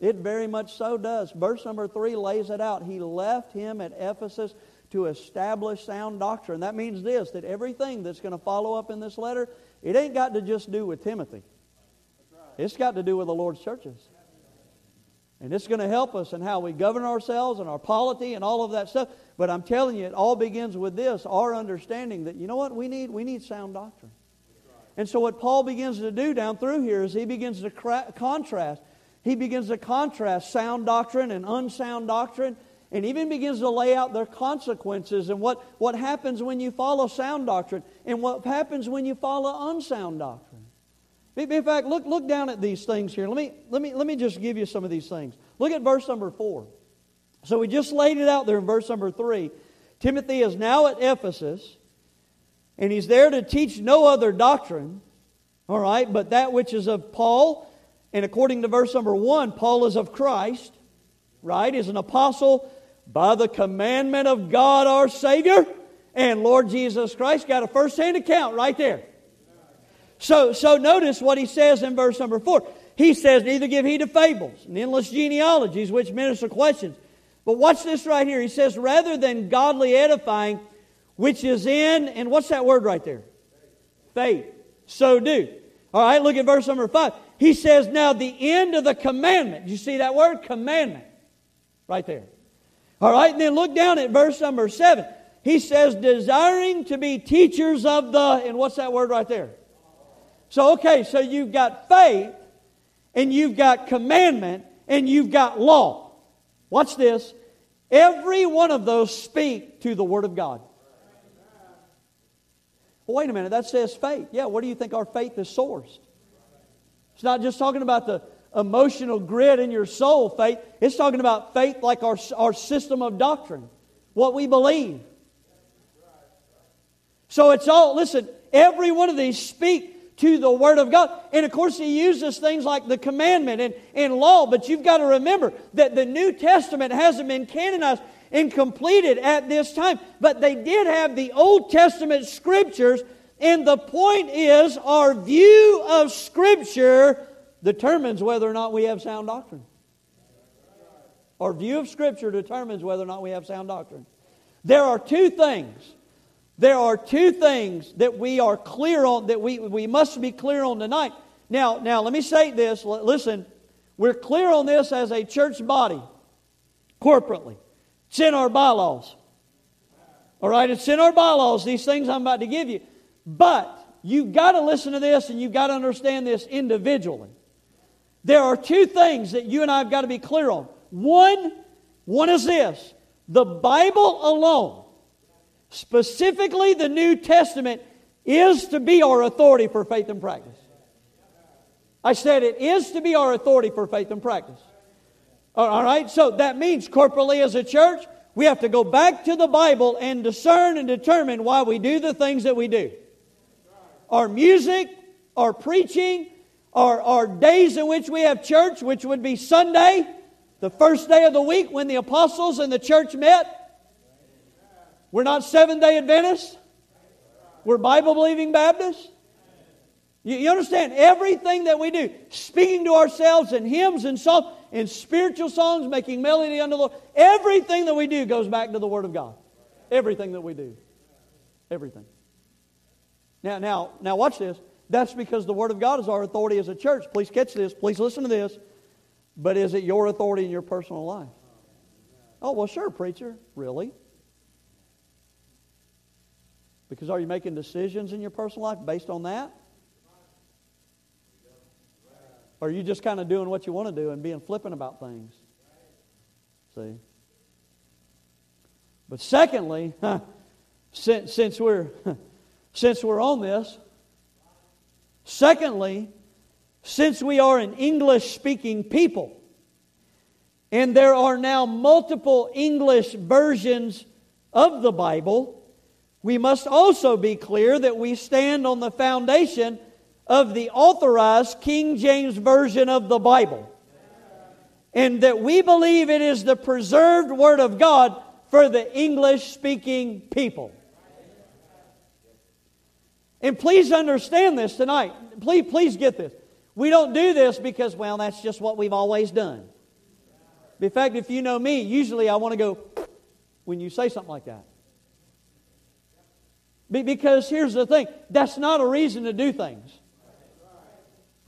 It very much so does. Verse number three lays it out. He left him at Ephesus to establish sound doctrine. That means this that everything that's going to follow up in this letter, it ain't got to just do with Timothy. It's got to do with the Lord's churches. And it's going to help us in how we govern ourselves and our polity and all of that stuff. But I'm telling you, it all begins with this our understanding that, you know what, we need, we need sound doctrine. And so, what Paul begins to do down through here is he begins to cra- contrast. He begins to contrast sound doctrine and unsound doctrine and even begins to lay out their consequences and what, what happens when you follow sound doctrine and what happens when you follow unsound doctrine. In fact, look, look down at these things here. Let me, let, me, let me just give you some of these things. Look at verse number 4. So we just laid it out there in verse number 3. Timothy is now at Ephesus, and he's there to teach no other doctrine, all right, but that which is of Paul. And according to verse number 1, Paul is of Christ, right? Is an apostle by the commandment of God our Savior and Lord Jesus Christ. Got a first hand account right there. So, so notice what he says in verse number four. He says, Neither give heed to fables and endless genealogies which minister questions. But watch this right here. He says, Rather than godly edifying, which is in, and what's that word right there? Faith. So do. All right, look at verse number five. He says, Now the end of the commandment. You see that word? Commandment. Right there. All right, and then look down at verse number seven. He says, desiring to be teachers of the, and what's that word right there? So, okay, so you've got faith, and you've got commandment, and you've got law. Watch this. Every one of those speak to the Word of God. Well, wait a minute, that says faith. Yeah, where do you think our faith is sourced? It's not just talking about the emotional grit in your soul faith. It's talking about faith like our, our system of doctrine, what we believe. So it's all, listen, every one of these speak to the Word of God. And of course, he uses things like the commandment and, and law, but you've got to remember that the New Testament hasn't been canonized and completed at this time. But they did have the Old Testament scriptures, and the point is our view of Scripture determines whether or not we have sound doctrine. Our view of Scripture determines whether or not we have sound doctrine. There are two things. There are two things that we are clear on, that we, we must be clear on tonight. Now, now, let me say this. Listen, we're clear on this as a church body, corporately. It's in our bylaws. All right, it's in our bylaws, these things I'm about to give you. But you've got to listen to this and you've got to understand this individually. There are two things that you and I have got to be clear on. One, one is this the Bible alone, specifically the New Testament, is to be our authority for faith and practice. I said it is to be our authority for faith and practice. All right, so that means corporately as a church, we have to go back to the Bible and discern and determine why we do the things that we do. our music, our preaching, our, our days in which we have church, which would be Sunday, the first day of the week when the apostles and the church met. We're not Seventh day Adventists. We're Bible believing Baptists. You, you, understand? Everything that we do, speaking to ourselves in hymns and songs, in spiritual songs, making melody unto the Lord, everything that we do goes back to the Word of God. Everything that we do. Everything. Now, now, now watch this. That's because the Word of God is our authority as a church. Please catch this. Please listen to this. But is it your authority in your personal life? Oh, well, sure, preacher. Really? Because are you making decisions in your personal life based on that? Or are you just kind of doing what you want to do and being flippant about things? See? But secondly, (laughs) since, since, we're, (laughs) since we're on this, secondly, since we are an English speaking people, and there are now multiple English versions of the Bible, we must also be clear that we stand on the foundation of the authorized King James Version of the Bible. And that we believe it is the preserved Word of God for the English speaking people. And please understand this tonight. Please, please get this. We don't do this because, well, that's just what we've always done. In fact, if you know me, usually I want to go when you say something like that. Because here's the thing that's not a reason to do things.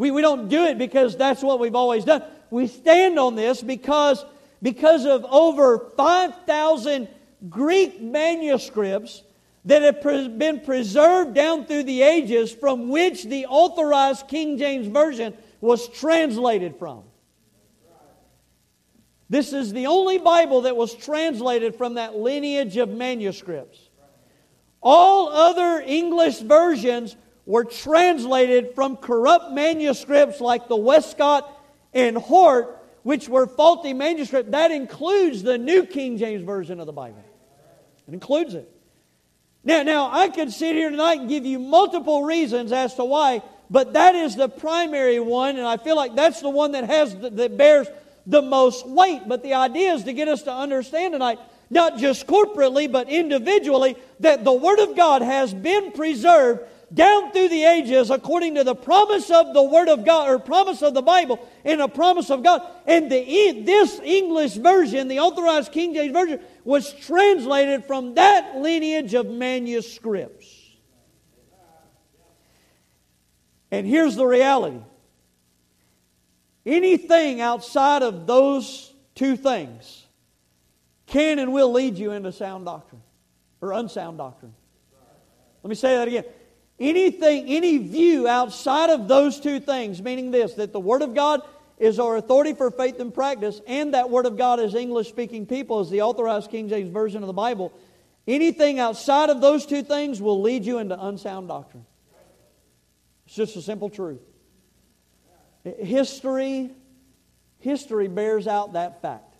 We, we don't do it because that's what we've always done. We stand on this because, because of over 5,000 Greek manuscripts that have pre- been preserved down through the ages from which the authorized King James Version was translated from. This is the only Bible that was translated from that lineage of manuscripts. All other English versions were translated from corrupt manuscripts like the Westcott and Hort, which were faulty manuscripts. That includes the New King James Version of the Bible. It includes it. Now, now I could sit here tonight and give you multiple reasons as to why, but that is the primary one, and I feel like that's the one that has that bears the most weight. But the idea is to get us to understand tonight not just corporately, but individually, that the Word of God has been preserved down through the ages according to the promise of the Word of God, or promise of the Bible, and a promise of God. And the, this English version, the authorized King James Version, was translated from that lineage of manuscripts. And here's the reality anything outside of those two things can and will lead you into sound doctrine or unsound doctrine. Let me say that again. Anything, any view outside of those two things, meaning this, that the Word of God is our authority for faith and practice, and that Word of God is English speaking people, is the authorized King James Version of the Bible. Anything outside of those two things will lead you into unsound doctrine. It's just a simple truth. History, history bears out that fact.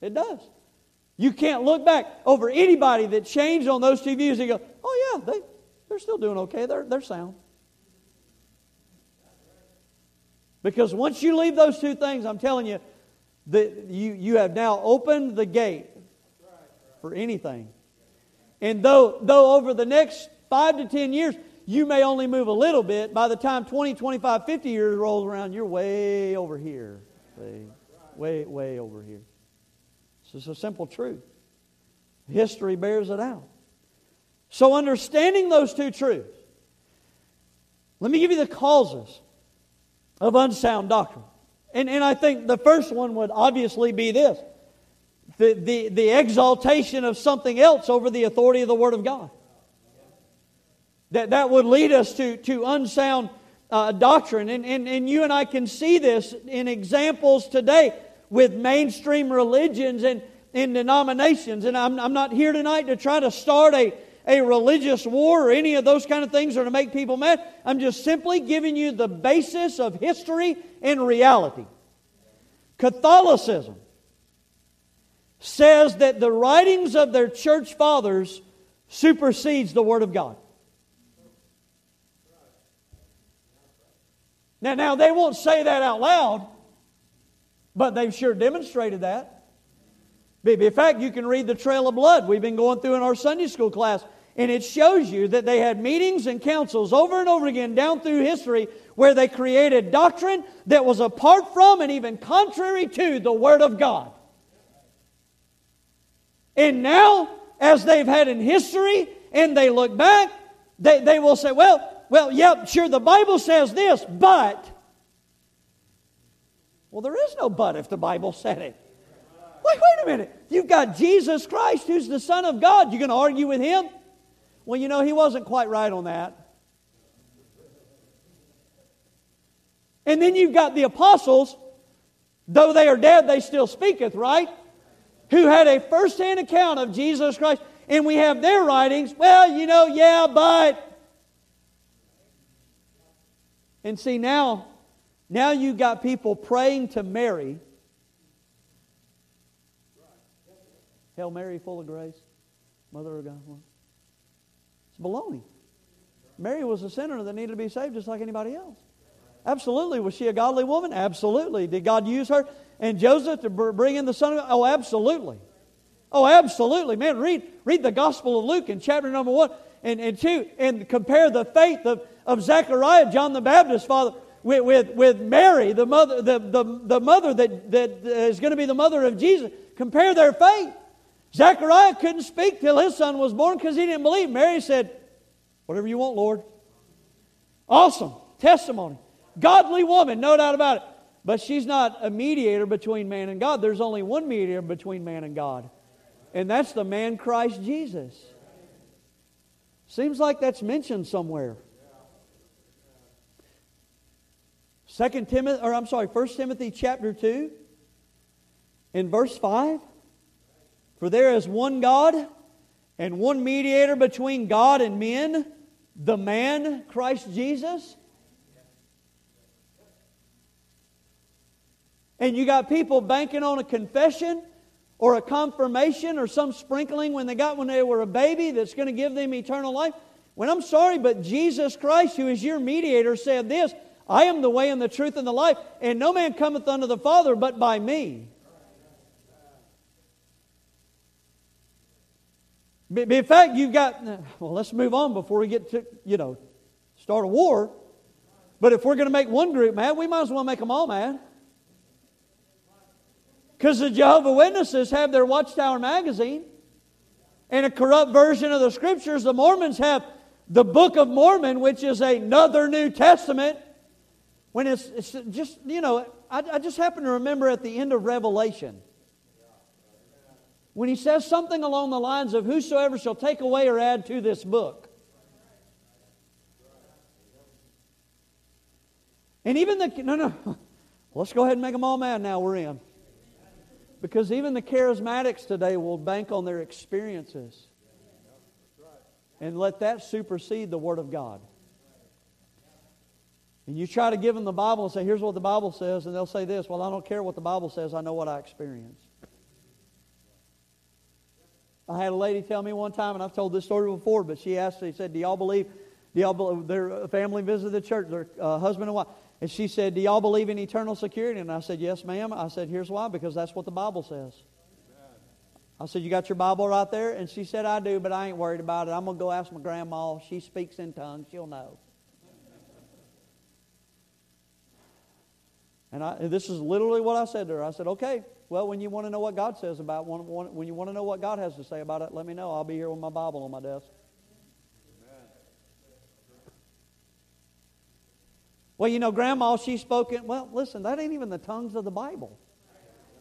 It does. You can't look back over anybody that changed on those two views and go, oh, yeah, they, they're still doing okay. They're, they're sound. Because once you leave those two things, I'm telling you, that you, you have now opened the gate for anything. And though, though over the next five to ten years, you may only move a little bit, by the time 20, 25, 50 years rolls around, you're way over here. See? Way, way over here. It's a simple truth. History bears it out. So, understanding those two truths, let me give you the causes of unsound doctrine. And, and I think the first one would obviously be this the, the, the exaltation of something else over the authority of the Word of God. That, that would lead us to, to unsound uh, doctrine. And, and, and you and I can see this in examples today with mainstream religions and, and denominations. And I'm, I'm not here tonight to try to start a, a religious war or any of those kind of things or to make people mad. I'm just simply giving you the basis of history and reality. Catholicism says that the writings of their church fathers supersedes the Word of God. Now, now they won't say that out loud, but they've sure demonstrated that. In fact, you can read the Trail of Blood we've been going through in our Sunday school class, and it shows you that they had meetings and councils over and over again down through history where they created doctrine that was apart from and even contrary to the Word of God. And now, as they've had in history and they look back, they, they will say, well, well, yep, sure, the Bible says this, but. Well, there is no but if the Bible said it. Wait, wait a minute. You've got Jesus Christ, who's the Son of God. You're going to argue with him? Well, you know, he wasn't quite right on that. And then you've got the apostles, though they are dead, they still speaketh, right? Who had a first hand account of Jesus Christ. And we have their writings. Well, you know, yeah, but. And see, now, now you've got people praying to Mary. Hail Mary, full of grace, Mother of God. It's baloney. Mary was a sinner that needed to be saved just like anybody else. Absolutely. Was she a godly woman? Absolutely. Did God use her and Joseph to bring in the Son of God? Oh, absolutely. Oh, absolutely. Man, read, read the Gospel of Luke in chapter number one and, and two and compare the faith of, of Zechariah, John the Baptist, Father, with, with, with Mary, the mother, the, the, the mother that, that is going to be the mother of Jesus. Compare their faith. Zechariah couldn't speak till his son was born because he didn't believe. Mary said, Whatever you want, Lord. Awesome testimony. Godly woman, no doubt about it. But she's not a mediator between man and God. There's only one mediator between man and God, and that's the man Christ Jesus. Seems like that's mentioned somewhere. Second Timothy, or I'm sorry, First Timothy chapter 2, in verse 5. For there is one God and one mediator between God and men, the man Christ Jesus and you got people banking on a confession or a confirmation or some sprinkling when they got when they were a baby that's going to give them eternal life. When I'm sorry, but Jesus Christ, who is your mediator, said this I am the way and the truth and the life, and no man cometh unto the Father but by me. In fact, you've got, well, let's move on before we get to, you know, start a war. But if we're going to make one group mad, we might as well make them all mad. Because the Jehovah Witnesses have their Watchtower magazine and a corrupt version of the Scriptures. The Mormons have the Book of Mormon, which is another New Testament. When it's, it's just, you know, I, I just happen to remember at the end of Revelation when he says something along the lines of, Whosoever shall take away or add to this book. And even the, no, no, (laughs) let's go ahead and make them all mad now, we're in. Because even the charismatics today will bank on their experiences and let that supersede the Word of God. And you try to give them the Bible and say, here's what the Bible says, and they'll say this, well, I don't care what the Bible says, I know what I experienced. I had a lady tell me one time, and I've told this story before, but she asked, she said, Do y'all believe, do y'all believe their family visited the church, their uh, husband and wife? And she said, Do y'all believe in eternal security? And I said, Yes, ma'am. I said, Here's why because that's what the Bible says. I said, You got your Bible right there? And she said, I do, but I ain't worried about it. I'm going to go ask my grandma. She speaks in tongues. She'll know. And, I, and this is literally what I said to her. I said, Okay, well, when you want to know what God says about when you want to know what God has to say about it, let me know. I'll be here with my Bible on my desk. Well, you know, Grandma, she spoke in. Well, listen, that ain't even the tongues of the Bible.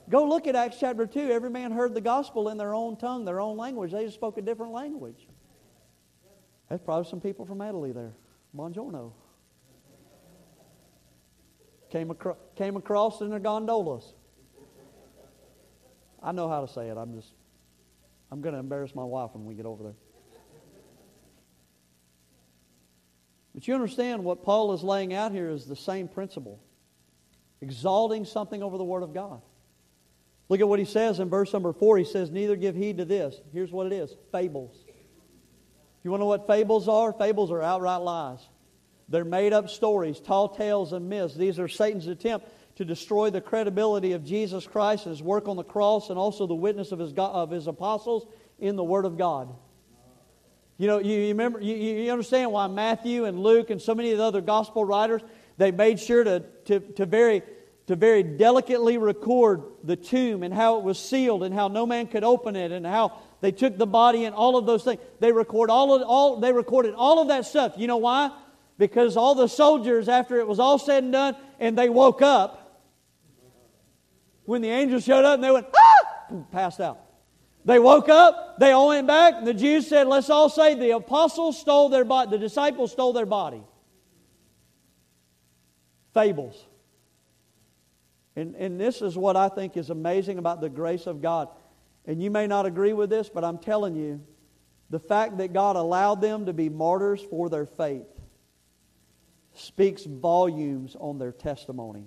Go look at Acts chapter 2. Every man heard the gospel in their own tongue, their own language. They just spoke a different language. There's probably some people from Italy there. Buongiorno. Came, came across in their gondolas. I know how to say it. I'm just, I'm going to embarrass my wife when we get over there. But you understand what Paul is laying out here is the same principle exalting something over the Word of God. Look at what he says in verse number four. He says, Neither give heed to this. Here's what it is fables. You want to know what fables are? Fables are outright lies. They're made up stories, tall tales, and myths. These are Satan's attempt to destroy the credibility of Jesus Christ and his work on the cross and also the witness of his, of his apostles in the Word of God. You know, you, remember, you, you understand why Matthew and Luke and so many of the other gospel writers, they made sure to, to, to, very, to very delicately record the tomb and how it was sealed and how no man could open it and how they took the body and all of those things. They, record all of, all, they recorded all of that stuff. You know why? Because all the soldiers, after it was all said and done, and they woke up, when the angels showed up and they went, ah! passed out. They woke up, they all went back, and the Jews said, let's all say the apostles stole their body, the disciples stole their body. Fables. And, and this is what I think is amazing about the grace of God. And you may not agree with this, but I'm telling you, the fact that God allowed them to be martyrs for their faith speaks volumes on their testimony.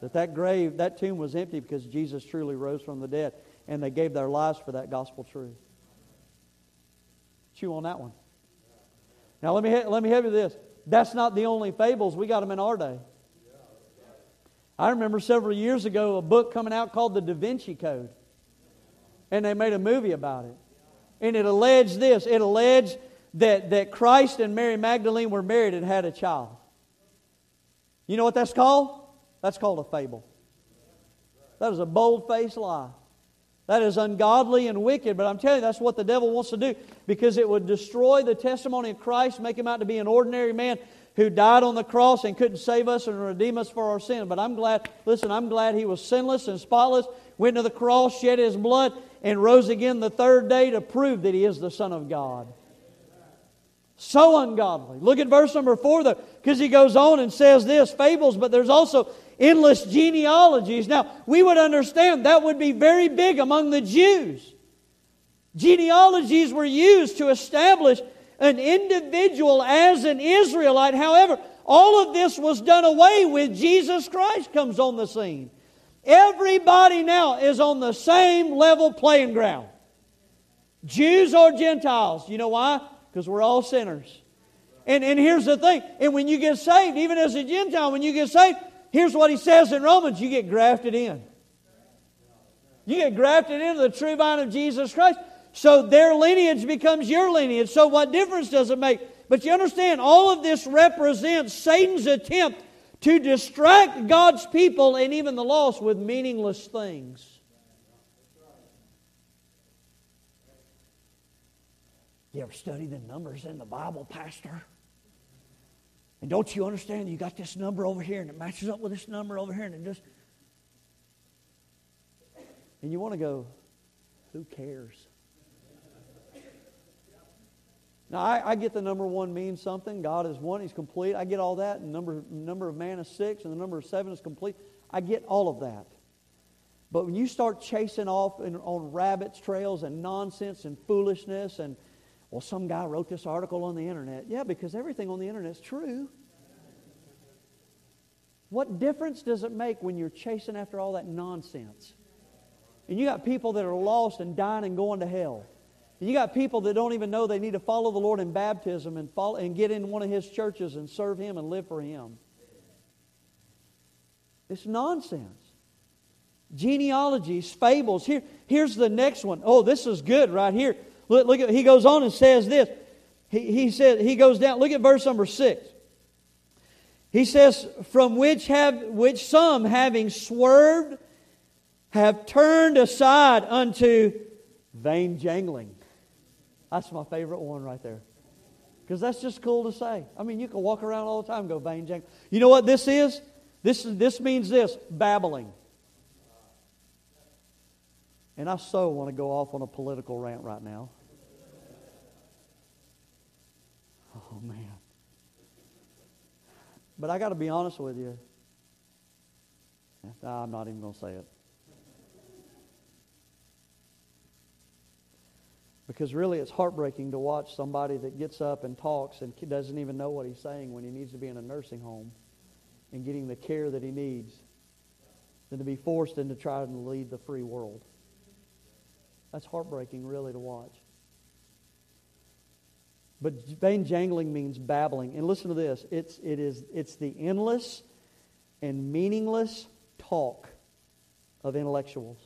That that grave, that tomb was empty because Jesus truly rose from the dead, and they gave their lives for that gospel truth. Chew on that one. Now let me let me help you this. That's not the only fables. We got them in our day. I remember several years ago a book coming out called The Da Vinci Code, and they made a movie about it. And it alleged this. It alleged that, that Christ and Mary Magdalene were married and had a child. You know what that's called? That's called a fable. That is a bold faced lie. That is ungodly and wicked, but I'm telling you, that's what the devil wants to do because it would destroy the testimony of Christ, make him out to be an ordinary man who died on the cross and couldn't save us and redeem us for our sin. But I'm glad, listen, I'm glad he was sinless and spotless, went to the cross, shed his blood, and rose again the third day to prove that he is the Son of God. So ungodly. Look at verse number four, though, because he goes on and says this fables, but there's also endless genealogies. Now, we would understand that would be very big among the Jews. Genealogies were used to establish an individual as an Israelite. However, all of this was done away with. Jesus Christ comes on the scene. Everybody now is on the same level playing ground. Jews or Gentiles. You know why? Because we're all sinners. And, and here's the thing, and when you get saved, even as a Gentile, when you get saved, here's what he says in Romans you get grafted in. You get grafted into the true vine of Jesus Christ. So their lineage becomes your lineage. So what difference does it make? But you understand, all of this represents Satan's attempt to distract God's people and even the lost with meaningless things. You ever study the numbers in the Bible, Pastor? And don't you understand? You got this number over here, and it matches up with this number over here, and it just. And you want to go, who cares? Now, I, I, get the number one means something. God is one, He's complete. I get all that. And number, number of man is six, and the number of seven is complete. I get all of that. But when you start chasing off in, on rabbits' trails and nonsense and foolishness and well, some guy wrote this article on the internet. Yeah, because everything on the internet is true. What difference does it make when you're chasing after all that nonsense? And you got people that are lost and dying and going to hell. And you got people that don't even know they need to follow the Lord in baptism and, follow, and get in one of His churches and serve Him and live for Him. It's nonsense. Genealogies, fables. Here, here's the next one. Oh, this is good right here. Look, look at, he goes on and says this. He, he said, he goes down, look at verse number six. He says, from which have which some having swerved have turned aside unto vain jangling. That's my favorite one right there. Because that's just cool to say. I mean, you can walk around all the time go vain jangling. You know what this is? This, this means this babbling. And I so want to go off on a political rant right now. Oh, man. But I got to be honest with you. I'm not even going to say it. Because really, it's heartbreaking to watch somebody that gets up and talks and doesn't even know what he's saying when he needs to be in a nursing home and getting the care that he needs than to be forced into trying to lead the free world. That's heartbreaking, really, to watch. But vain jangling means babbling. And listen to this it's, it is, it's the endless and meaningless talk of intellectuals.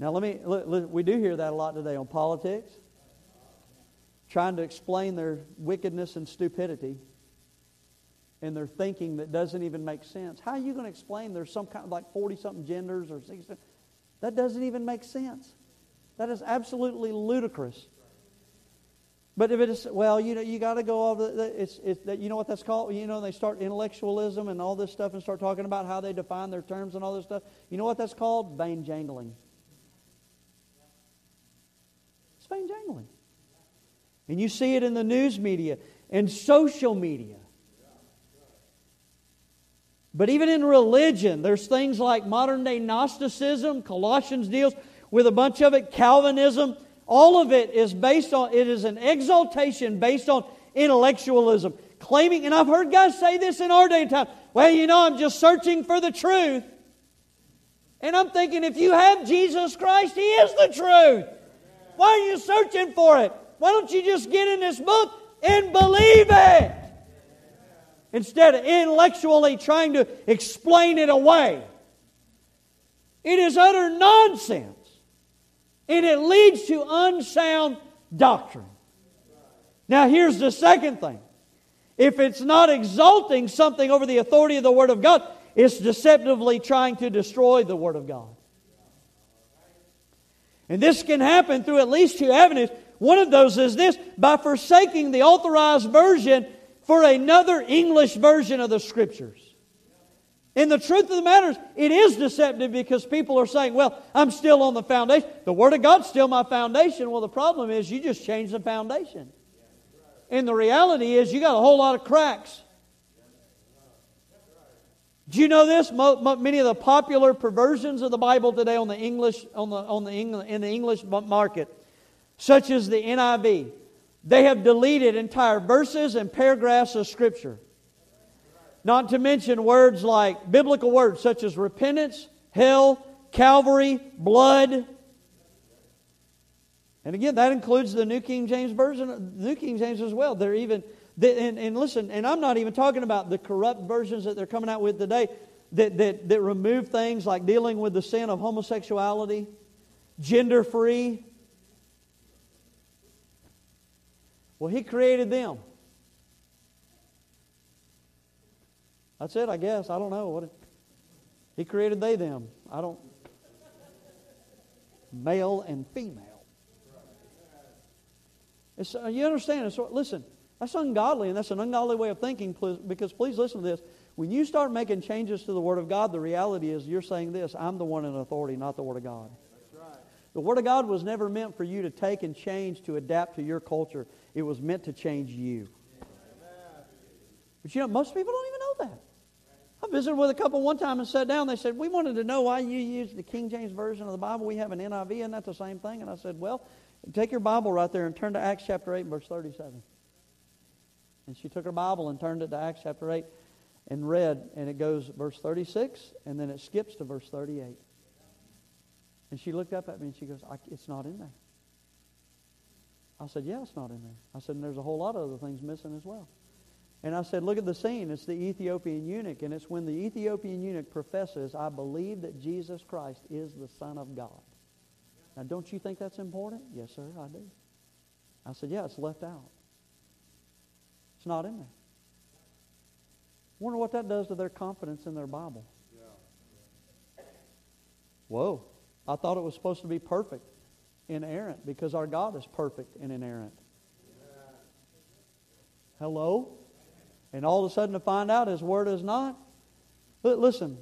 Now, let me, we do hear that a lot today on politics, trying to explain their wickedness and stupidity and their thinking that doesn't even make sense. How are you going to explain there's some kind of like 40 something genders or 60? That doesn't even make sense. That is absolutely ludicrous. But if it is, well, you know, you got to go over. The, it's, it's that you know what that's called. You know, they start intellectualism and all this stuff, and start talking about how they define their terms and all this stuff. You know what that's called? Vain jangling. It's vain jangling, and you see it in the news media and social media. But even in religion, there's things like modern day Gnosticism, Colossians deals with a bunch of it, Calvinism. All of it is based on, it is an exaltation based on intellectualism. Claiming, and I've heard guys say this in our day and time, well, you know, I'm just searching for the truth. And I'm thinking, if you have Jesus Christ, He is the truth. Why are you searching for it? Why don't you just get in this book and believe it? Instead of intellectually trying to explain it away. It is utter nonsense. And it leads to unsound doctrine. Now, here's the second thing. If it's not exalting something over the authority of the Word of God, it's deceptively trying to destroy the Word of God. And this can happen through at least two avenues. One of those is this by forsaking the authorized version for another English version of the Scriptures. And the truth of the matter is, it is deceptive because people are saying, well, I'm still on the foundation. The Word of God's still my foundation. Well, the problem is you just changed the foundation. And the reality is you got a whole lot of cracks. Do you know this? Many of the popular perversions of the Bible today on the English, on the, on the English, in the English market, such as the NIV, they have deleted entire verses and paragraphs of Scripture. Not to mention words like biblical words such as repentance, hell, Calvary, blood. And again, that includes the New King James Version, New King James as well. They're even, they, and, and listen, and I'm not even talking about the corrupt versions that they're coming out with today that, that, that remove things like dealing with the sin of homosexuality, gender free, Well, He created them. That's it, I guess. I don't know what it, He created they them. I don't. Male and female. It's, uh, you understand? It's, listen, that's ungodly, and that's an ungodly way of thinking. Because please listen to this. When you start making changes to the Word of God, the reality is you're saying this: I'm the one in authority, not the Word of God. The Word of God was never meant for you to take and change to adapt to your culture. It was meant to change you. But you know, most people don't even know that. I visited with a couple one time and sat down. They said, We wanted to know why you use the King James Version of the Bible. We have an NIV, isn't that the same thing? And I said, Well, take your Bible right there and turn to Acts chapter 8, verse 37. And she took her Bible and turned it to Acts chapter 8 and read, and it goes verse 36, and then it skips to verse 38. And she looked up at me and she goes, It's not in there. I said, Yeah, it's not in there. I said, And there's a whole lot of other things missing as well. And I said, Look at the scene. It's the Ethiopian eunuch. And it's when the Ethiopian eunuch professes, I believe that Jesus Christ is the Son of God. Now, don't you think that's important? Yes, sir, I do. I said, Yeah, it's left out. It's not in there. Wonder what that does to their confidence in their Bible. Whoa. I thought it was supposed to be perfect inerrant because our God is perfect and inerrant. Hello? And all of a sudden to find out His Word is not? Listen,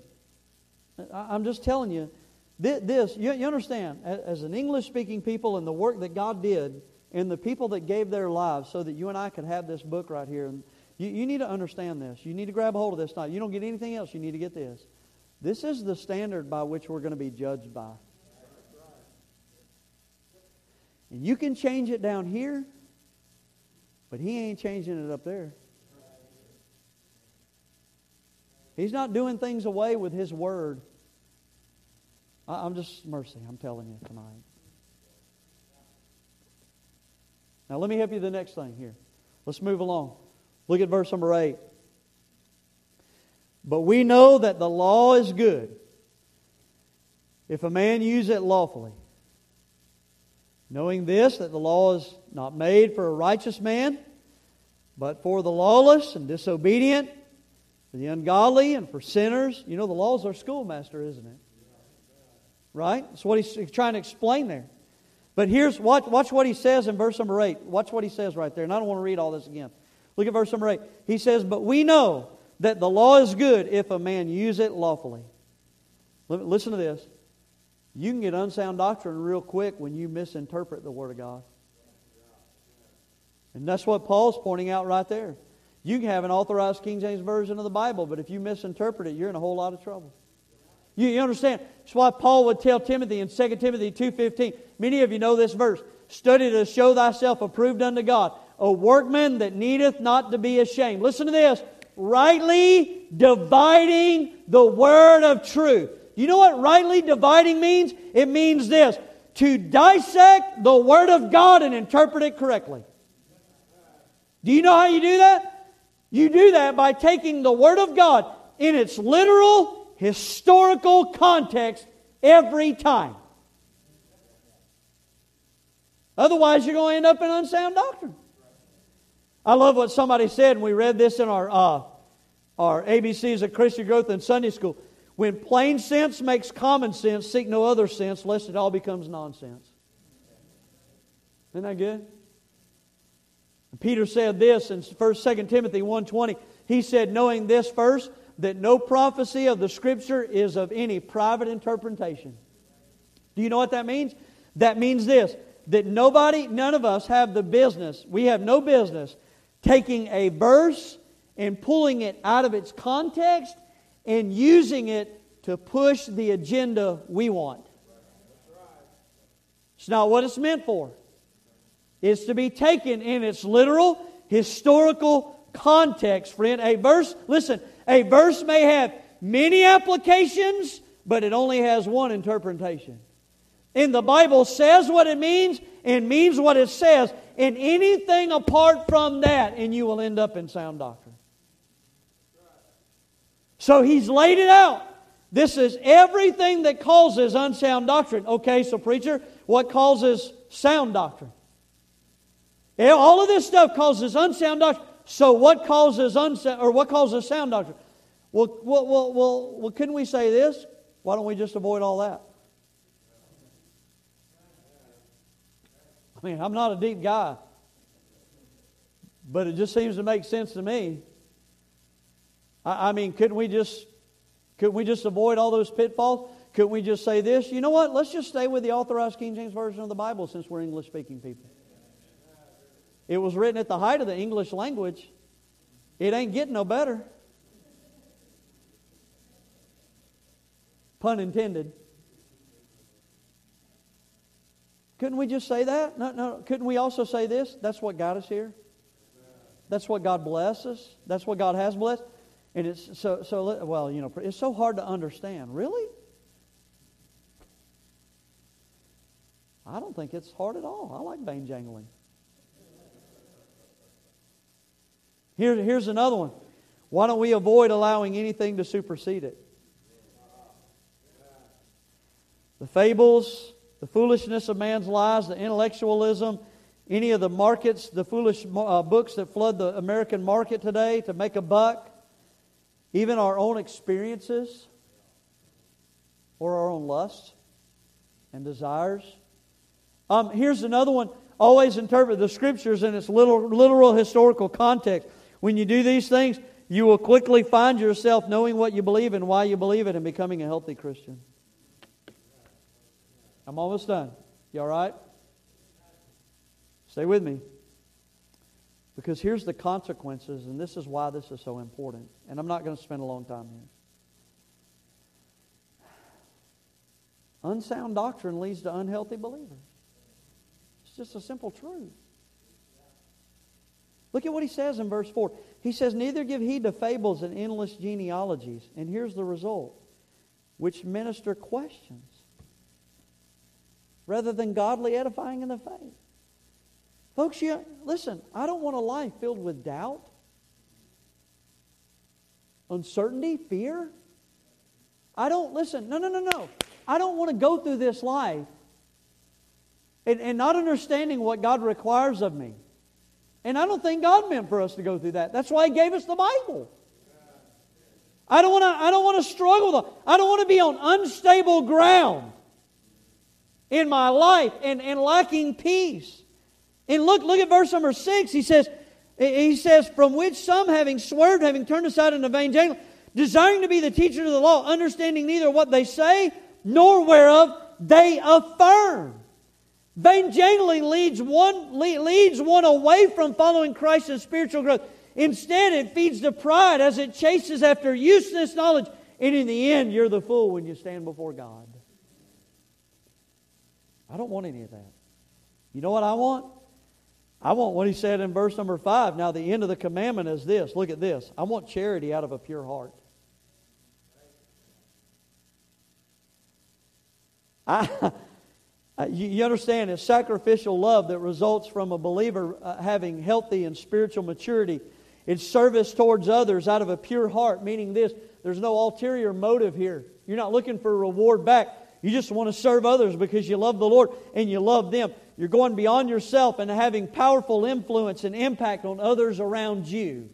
I'm just telling you, this, you understand, as an English speaking people and the work that God did and the people that gave their lives so that you and I could have this book right here. You, need to understand this. You need to grab a hold of this. Not, you don't get anything else. You need to get this. This is the standard by which we're going to be judged by. And you can change it down here, but he ain't changing it up there. He's not doing things away with his word. I'm just mercy, I'm telling you tonight. Now, let me help you the next thing here. Let's move along. Look at verse number 8. But we know that the law is good if a man use it lawfully. Knowing this, that the law is not made for a righteous man, but for the lawless and disobedient, for the ungodly and for sinners. You know, the law is our schoolmaster, isn't it? Right? That's what he's trying to explain there. But here's, watch, watch what he says in verse number 8. Watch what he says right there. And I don't want to read all this again. Look at verse number 8. He says, But we know that the law is good if a man use it lawfully. Listen to this. You can get unsound doctrine real quick when you misinterpret the Word of God. And that's what Paul's pointing out right there. You can have an authorized King James Version of the Bible, but if you misinterpret it, you're in a whole lot of trouble. You, you understand? That's why Paul would tell Timothy in 2 Timothy 2.15. Many of you know this verse. Study to show thyself approved unto God. A workman that needeth not to be ashamed. Listen to this. Rightly dividing the word of truth. You know what rightly dividing means? It means this. To dissect the word of God and interpret it correctly. Do you know how you do that? You do that by taking the word of God in its literal historical context every time. Otherwise, you're going to end up in unsound doctrine. I love what somebody said, and we read this in our, uh, our ABCs of Christian Growth in Sunday School. When plain sense makes common sense, seek no other sense, lest it all becomes nonsense. Isn't that good? Peter said this in 1 2 Timothy 1.20. He said, knowing this first, that no prophecy of the Scripture is of any private interpretation. Do you know what that means? That means this that nobody, none of us have the business, we have no business taking a verse and pulling it out of its context and using it to push the agenda we want. It's not what it's meant for. It's to be taken in its literal, historical context, friend. A verse, listen, a verse may have many applications, but it only has one interpretation. And the Bible says what it means and means what it says. And anything apart from that, and you will end up in sound doctrine. So he's laid it out. This is everything that causes unsound doctrine. Okay, so preacher, what causes sound doctrine? All of this stuff causes unsound doctrine. So what causes unsound or what causes sound doctrine? Well, well, well, well, well, couldn't we say this? Why don't we just avoid all that? I mean, I'm not a deep guy, but it just seems to make sense to me. I, I mean, couldn't we just couldn't we just avoid all those pitfalls? Couldn't we just say this? You know what? Let's just stay with the authorized King James Version of the Bible since we're English speaking people. It was written at the height of the English language. It ain't getting no better. Pun intended. Couldn't we just say that? No, no. Couldn't we also say this? That's what got us here. That's what God blesses. That's what God has blessed. And it's so, so well, you know, it's so hard to understand. Really? I don't think it's hard at all. I like bang jangling. Here, here's another one. Why don't we avoid allowing anything to supersede it? The fables, the foolishness of man's lies, the intellectualism, any of the markets, the foolish uh, books that flood the American market today to make a buck, even our own experiences or our own lusts and desires. Um, here's another one. Always interpret the scriptures in its literal, literal historical context. When you do these things, you will quickly find yourself knowing what you believe and why you believe it and becoming a healthy Christian. I'm almost done. You all right? Stay with me. Because here's the consequences, and this is why this is so important. And I'm not going to spend a long time here. Unsound doctrine leads to unhealthy believers. It's just a simple truth. Look at what he says in verse 4. He says, Neither give heed to fables and endless genealogies. And here's the result which minister questions. rather than godly edifying in the faith. Folks, you, listen, I don't want a life filled with doubt, uncertainty, fear. I don't, listen, no, no, no, no. I don't want to go through this life and, and not understanding what God requires of me. And I don't think God meant for us to go through that. That's why He gave us the Bible. I don't want to, I don't want to struggle. I don't want to be on unstable ground in my life and, and lacking peace. And look, look at verse number six. He says, he says, from which some having swerved, having turned aside into vain jangling, desiring to be the teacher of the law, understanding neither what they say nor whereof they affirm. Vain jangling leads one, leads one away from following Christ in spiritual growth. Instead, it feeds the pride as it chases after useless knowledge. And in the end, you're the fool when you stand before God. I don't want any of that. You know what I want? I want what he said in verse number five. Now, the end of the commandment is this. Look at this. I want charity out of a pure heart. I, (laughs) you, understand it's sacrificial love that results from a believer uh, having healthy and spiritual maturity. It's service towards others out of a pure heart, meaning this there's no ulterior motive here. You're not looking for a reward back. You just want to serve others because you love the Lord and you love them. You're going beyond yourself and having powerful influence and impact on others around you.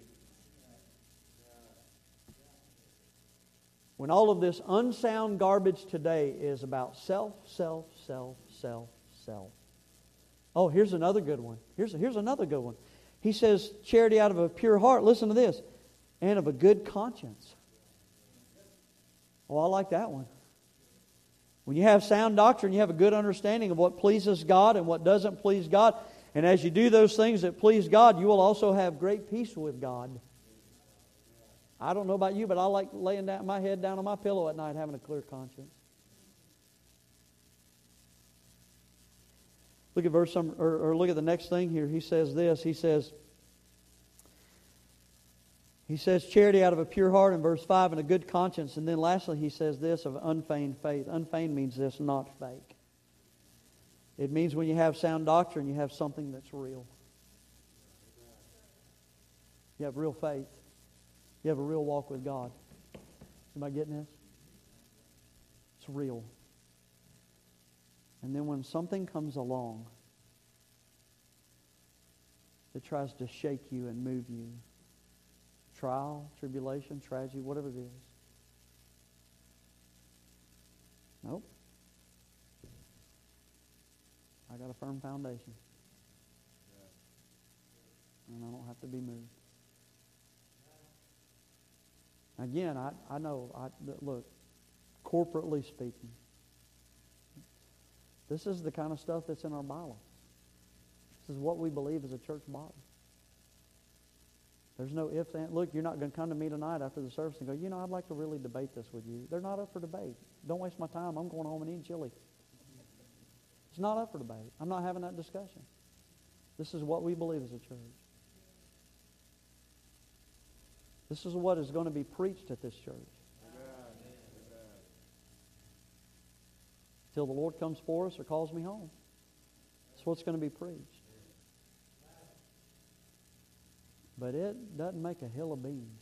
When all of this unsound garbage today is about self, self, self, self, self. Oh, here's another good one. Here's, here's another good one. He says, charity out of a pure heart. Listen to this. And of a good conscience. Oh, I like that one. When you have sound doctrine, you have a good understanding of what pleases God and what doesn't please God. And as you do those things that please God, you will also have great peace with God. I don't know about you, but I like laying down my head down on my pillow at night having a clear conscience. Look at verse or, or look at the next thing here. He says this. He says, he says charity out of a pure heart in verse 5 and a good conscience. And then lastly, he says this of unfeigned faith. Unfeigned means this, not fake. It means when you have sound doctrine, you have something that's real. You have real faith. You have a real walk with God. Am I getting this? It's real. And then when something comes along that tries to shake you and move you, trial, tribulation, tragedy, whatever it is, nope. I got a firm foundation. And I don't have to be moved. Again, I, I know, I, look, corporately speaking, this is the kind of stuff that's in our Bible. This is what we believe as a church body. There's no ifs and look. You're not going to come to me tonight after the service and go, you know, I'd like to really debate this with you. They're not up for debate. Don't waste my time. I'm going home and eating chili. It's not up for debate. I'm not having that discussion. This is what we believe as a church. This is what is going to be preached at this church. Till the Lord comes for us or calls me home. That's what's going to be preached. But it doesn't make a hill of beans.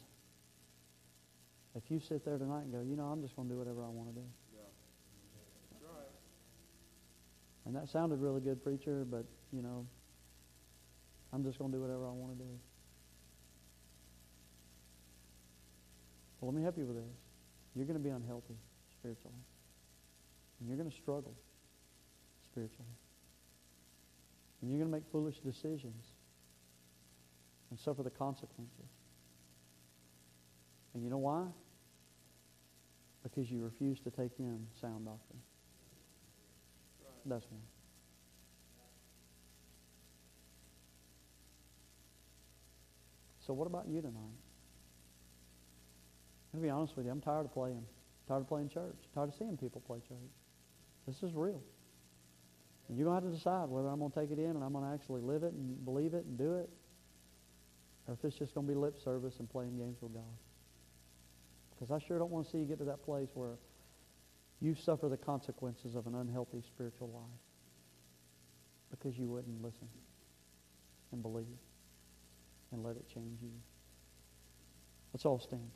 If you sit there tonight and go, you know, I'm just going to do whatever I want to do. And that sounded really good, preacher, but, you know, I'm just going to do whatever I want to do. Well, let me help you with this. You're going to be unhealthy spiritually. And you're going to struggle spiritually. And you're going to make foolish decisions and suffer the consequences. And you know why? Because you refuse to take in sound doctrine. That's why. So what about you tonight? I'm going to be honest with you. I'm tired of playing. Tired of playing church. Tired of seeing people play church. This is real. And you're going to have to decide whether I'm going to take it in and I'm going to actually live it and believe it and do it, or if it's just going to be lip service and playing games with God. Because I sure don't want to see you get to that place where you suffer the consequences of an unhealthy spiritual life. because you wouldn't listen and believe and let it change you. Let's all stand.